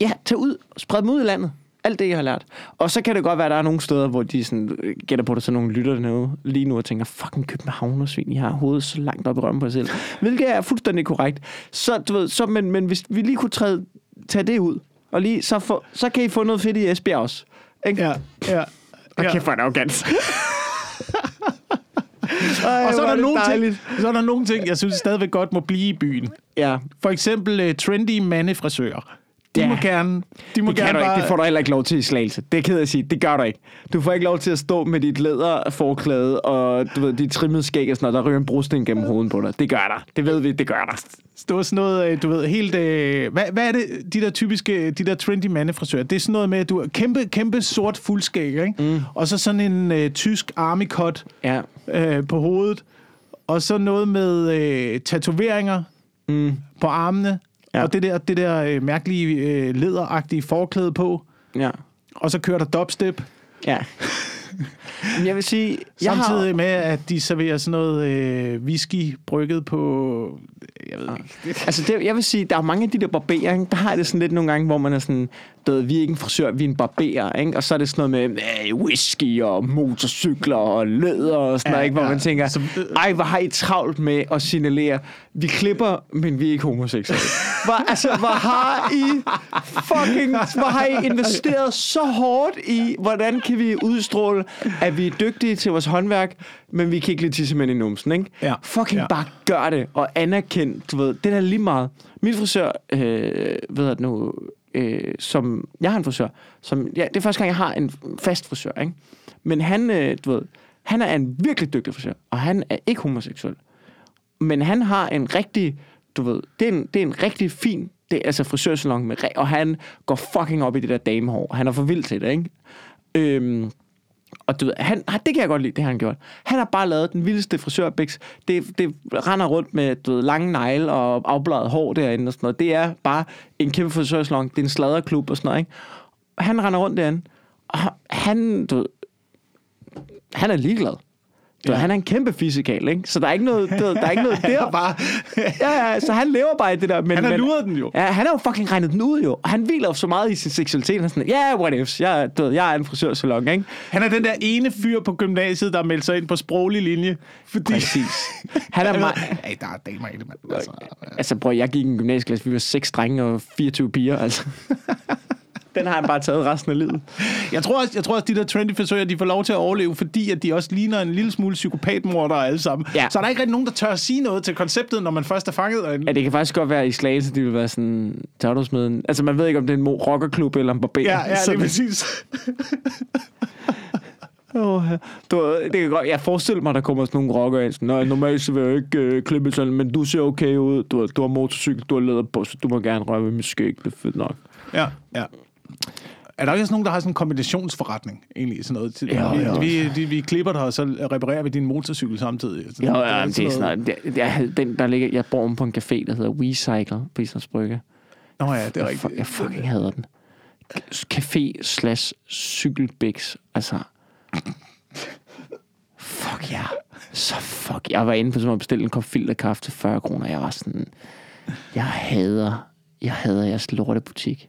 Ja, tag ud, spred dem ud i landet. Alt det, jeg har lært. Og så kan det godt være, at der er nogle steder, hvor de sådan, øh, gætter på det, så nogle lytter dernede lige nu og tænker, fucking København og svin, I har hovedet så langt op i rømmen på jer selv. Hvilket er fuldstændig korrekt. Så, du ved, så, men, men hvis vi lige kunne træde, tage det ud, og lige, så, få, så kan I få noget fedt i Esbjerg også. Ikke? Ja, ja. Og kæft, hvor er det arrogant. Ej, og så er, er der nogle ting, så er der nogle ting, jeg synes stadigvæk godt må blive i byen. Ja, For eksempel uh, trendy mandefrisører. De Ja. må gerne... De må det kan gerne du ikke. bare, Det får du heller ikke lov til i slagelse. Det er ked at sige. Det gør du ikke. Du får ikke lov til at stå med dit læderforklæde og du ved, dit trimmede skæg og sådan noget, der ryger en brosten gennem hovedet på dig. Det gør der. Det ved vi, det gør der. stå sådan noget, øh, du ved, helt... Øh, hvad, hvad er det, de der typiske, de der trendy mandefrisører? Det er sådan noget med, at du har kæmpe, kæmpe sort fuldskæg, ikke? Mm. Og så sådan en øh, tysk army cut Ja. øh, på hovedet. Og så noget med øh, tatoveringer Mm. på armene. Ja. Og det der, det der øh, mærkelige øh, læderagtige forklæde på. Ja. Og så kører der dubstep. Ja. Jeg vil sige, jeg Samtidig har... med, at de serverer sådan noget øh, whisky brygget på... Jeg ved ikke. Altså, det, jeg vil sige, der er mange af de der barberer, ikke? der har det sådan lidt nogle gange, hvor man er sådan, ved, vi er ikke en frisør, vi er en barberer, ikke? og så er det sådan noget med øh, whisky og motorcykler og læder og sådan Ja, noget, ikke? hvor ja. man tænker, Så- ej, hvor har I travlt med at signalere, vi klipper, men vi er ikke homoseksuelle. Hvor, altså, hvor har I fucking, hvor har I investeret så hårdt i, hvordan kan vi udstråle, at vi er dygtige til vores håndværk, men vi kan ikke lide tissemænd i numsen, ikke? Ja. Fucking Ja. bare gør det, og anerkend, du ved, det er lige meget. Min frisør, øh, ved jeg nu, øh, som, jeg har en frisør, som, ja, det er første gang, jeg har en fast frisør, ikke? Men han, øh, du ved, han er en virkelig dygtig frisør, og han er ikke homoseksuel. Men han har en rigtig, du ved, det er en, det er en rigtig fin, det er altså frisørsalon med, re- og han går fucking op i det der damehår. Han er for vild til det, ikke? Øhm, og du ved, han, ah, det kan jeg godt lide, det har han gjort. Han har bare lavet den vildeste frisørbiks. Det, det render rundt med du ved, lange negle og afbladet hår derinde og sådan noget. Det er bare en kæmpe frisørsalon. Det er en sladderklub og sådan noget, ikke? Han render rundt derinde. Og han, du ved, han er ligeglad. Ja. Han er en kæmpe fysikal, ikke? Så der er ikke noget, ved, der er ikke noget der. bare, Ja, ja, så han lever bare i det der. Men, han har luret den jo. Ja, han har jo fucking regnet den ud jo. Og han hviler jo så meget i sin seksualitet. Han er sådan, ja, yeah, what ifs. Jeg, du ved, jeg er en frisørsalon, ikke? Han er den der ene fyr på gymnasiet, der melder sig ind på sproglig linje. Fordi... Præcis. Han er meget... Ej, der er damer i det, mand. Altså, Altså, bror, jeg gik i en gymnasieklasse. Vi var seks drenge og 24 piger, altså. Den har han bare taget resten af livet. jeg, tror også, jeg tror også, de der trendy frisører, de får lov til at overleve, fordi at de også ligner en lille smule psykopatmorder alle sammen. Ja. Så er der ikke rigtig nogen, der tør at sige noget til konceptet, når man først er fanget derinde. Ja, det kan faktisk godt være i Slagelse, de vil være sådan, tør du smide en... Altså, man ved ikke, om det er en rockerklub eller en barber. Ja, ja, det er præcis. Ja. du, det kan godt, jeg forestiller mig, der kommer sådan nogle rocker ind. Nej, normalt så vil jeg ikke øh, klippe sådan, men du ser okay ud. Du, har- du har motorcykel, du har læder på, så du må gerne røre ved mit skæg. Det er fedt nok. ja, ja. Er der ikke også nogen, der har sådan en kombinationsforretning, egentlig? Sådan noget? Jo, vi, jo. Vi, vi, vi klipper dig, og så reparerer vi din motorcykel samtidig. Sådan, Jo, ja, det er sådan noget. Det, jeg, den, der ligger, jeg bor på en café, der hedder WeCycle på Islands Brygge. Nå ja, det er Jeg, rigtigt. jeg fucking hader den. Café slash cykelbiks. Altså... Fuck ja. Yeah. Så fuck. Jeg var inde på sådan at bestille en kop filterkaffe til 40 kroner. Jeg var sådan... Jeg hader... Jeg hader jeres lortebutik.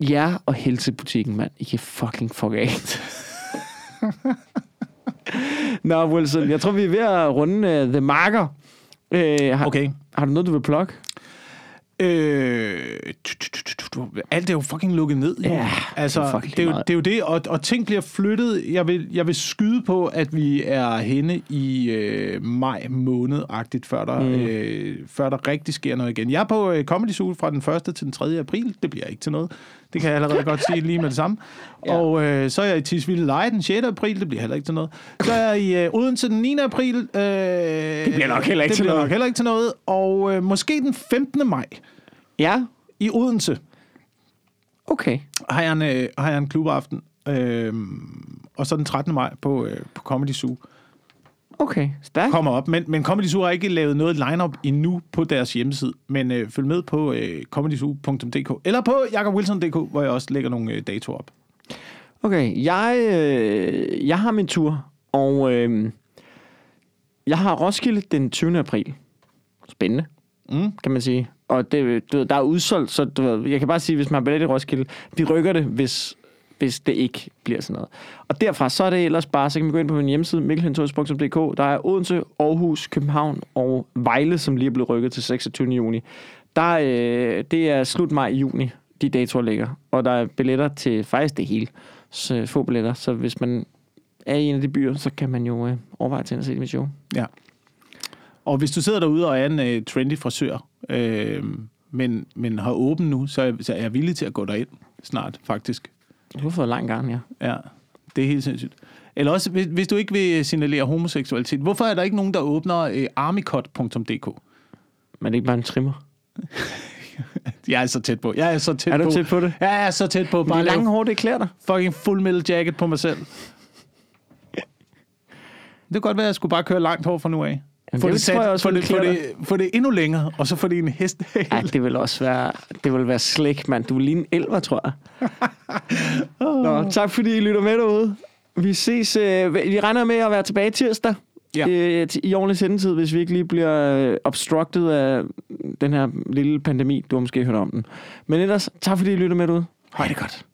Ja, og helsebutikken, mand. I kan fucking fuck af. Nå, Wilson, jeg tror, vi er ved at runde uh, The Marker. Uh, har, Okay. har du noget, du vil plukke? Øh, alt er jo fucking lukket ned. Jo. Ja, altså, det er det, er jo, det er jo det, og, og ting bliver flyttet. Jeg vil, jeg vil skyde på, at vi er henne i øh, maj måned-agtigt, før der, mm. øh, før der rigtig sker noget igen. Jeg er på øh, Comedy Zoo fra den 1. til den 3. april. Det bliver ikke til noget. Det kan jeg allerede godt sige lige med det samme. Ja. Og øh, så er jeg i Tisvilde Leje den 6. april. Det bliver heller ikke til noget. Så er jeg i øh, Odense den 9. april. Øh, det bliver nok heller ikke det til noget. nok heller ikke til noget. Og øh, måske den 15. maj Ja, i Odense okay. har jeg en, øh, har jeg en klubaften. Øh, og så den 13. maj på, øh, på Comedy Zoo Okay, stærkt. kommer op. Men, men Comedy Zoo har ikke lavet noget line-up endnu på deres hjemmeside. Men øh, følg med på øh, comedyzoo.dk eller på jakobwilson.dk, hvor jeg også lægger nogle øh, datoer op. Okay, jeg, øh, jeg har min tur, og øh, jeg har Roskilde den 20. april. Spændende, Mm. kan man sige. Og det, du ved, der er udsolgt, så du ved, jeg kan bare sige, hvis man har billet i Roskilde, vi rykker det, hvis, hvis det ikke bliver sådan noget. Og derfra, så er det ellers bare, så kan man gå ind på min hjemmeside, mikkelhentogs.dk. Der er Odense, Aarhus, København og Vejle, som lige er blevet rykket til 26. juni. Der, øh, det er slut maj juni, de datoer ligger. Og der er billetter til faktisk det hele. Så øh, få billetter. Så hvis man er i en af de byer, så kan man jo øh, overveje til at se mit show. Ja. Og hvis du sidder derude og er en øh, trendy frisør, øh, men, men har åben nu, så er, så er jeg villig til at gå derind snart, faktisk. Du har fået lang gang, ja. Ja, det er helt sindssygt. Eller også, hvis, hvis du ikke vil signalere homoseksualitet, hvorfor er der ikke nogen, der åbner øh, armycut.dk? Men det er ikke bare en trimmer. Jeg er så tæt på. Jeg er så tæt Er på. du tæt på det? Jeg er så tæt på. Bare det lange hår, det klæder dig. fucking full metal jacket på mig selv. Det kan godt være, at jeg skulle bare køre langt hår fra nu af. Jamen, Få det det, sat, tror jeg også få, ville det, få, det, få det endnu længere, og så få det i en hest. Ja, det vil også være, det vil være slæk, mand. Du vil ligne en elver, tror jeg. Nå, tak fordi I lytter med derude. Vi ses. Øh, vi regner med at være tilbage tirsdag. Ja. Øh, i ordentlig sendetid, hvis vi ikke lige bliver øh, obstructed af den her lille pandemi. Du har måske hørt om den. Men ellers, tak fordi I lytter med derude. Hej det godt.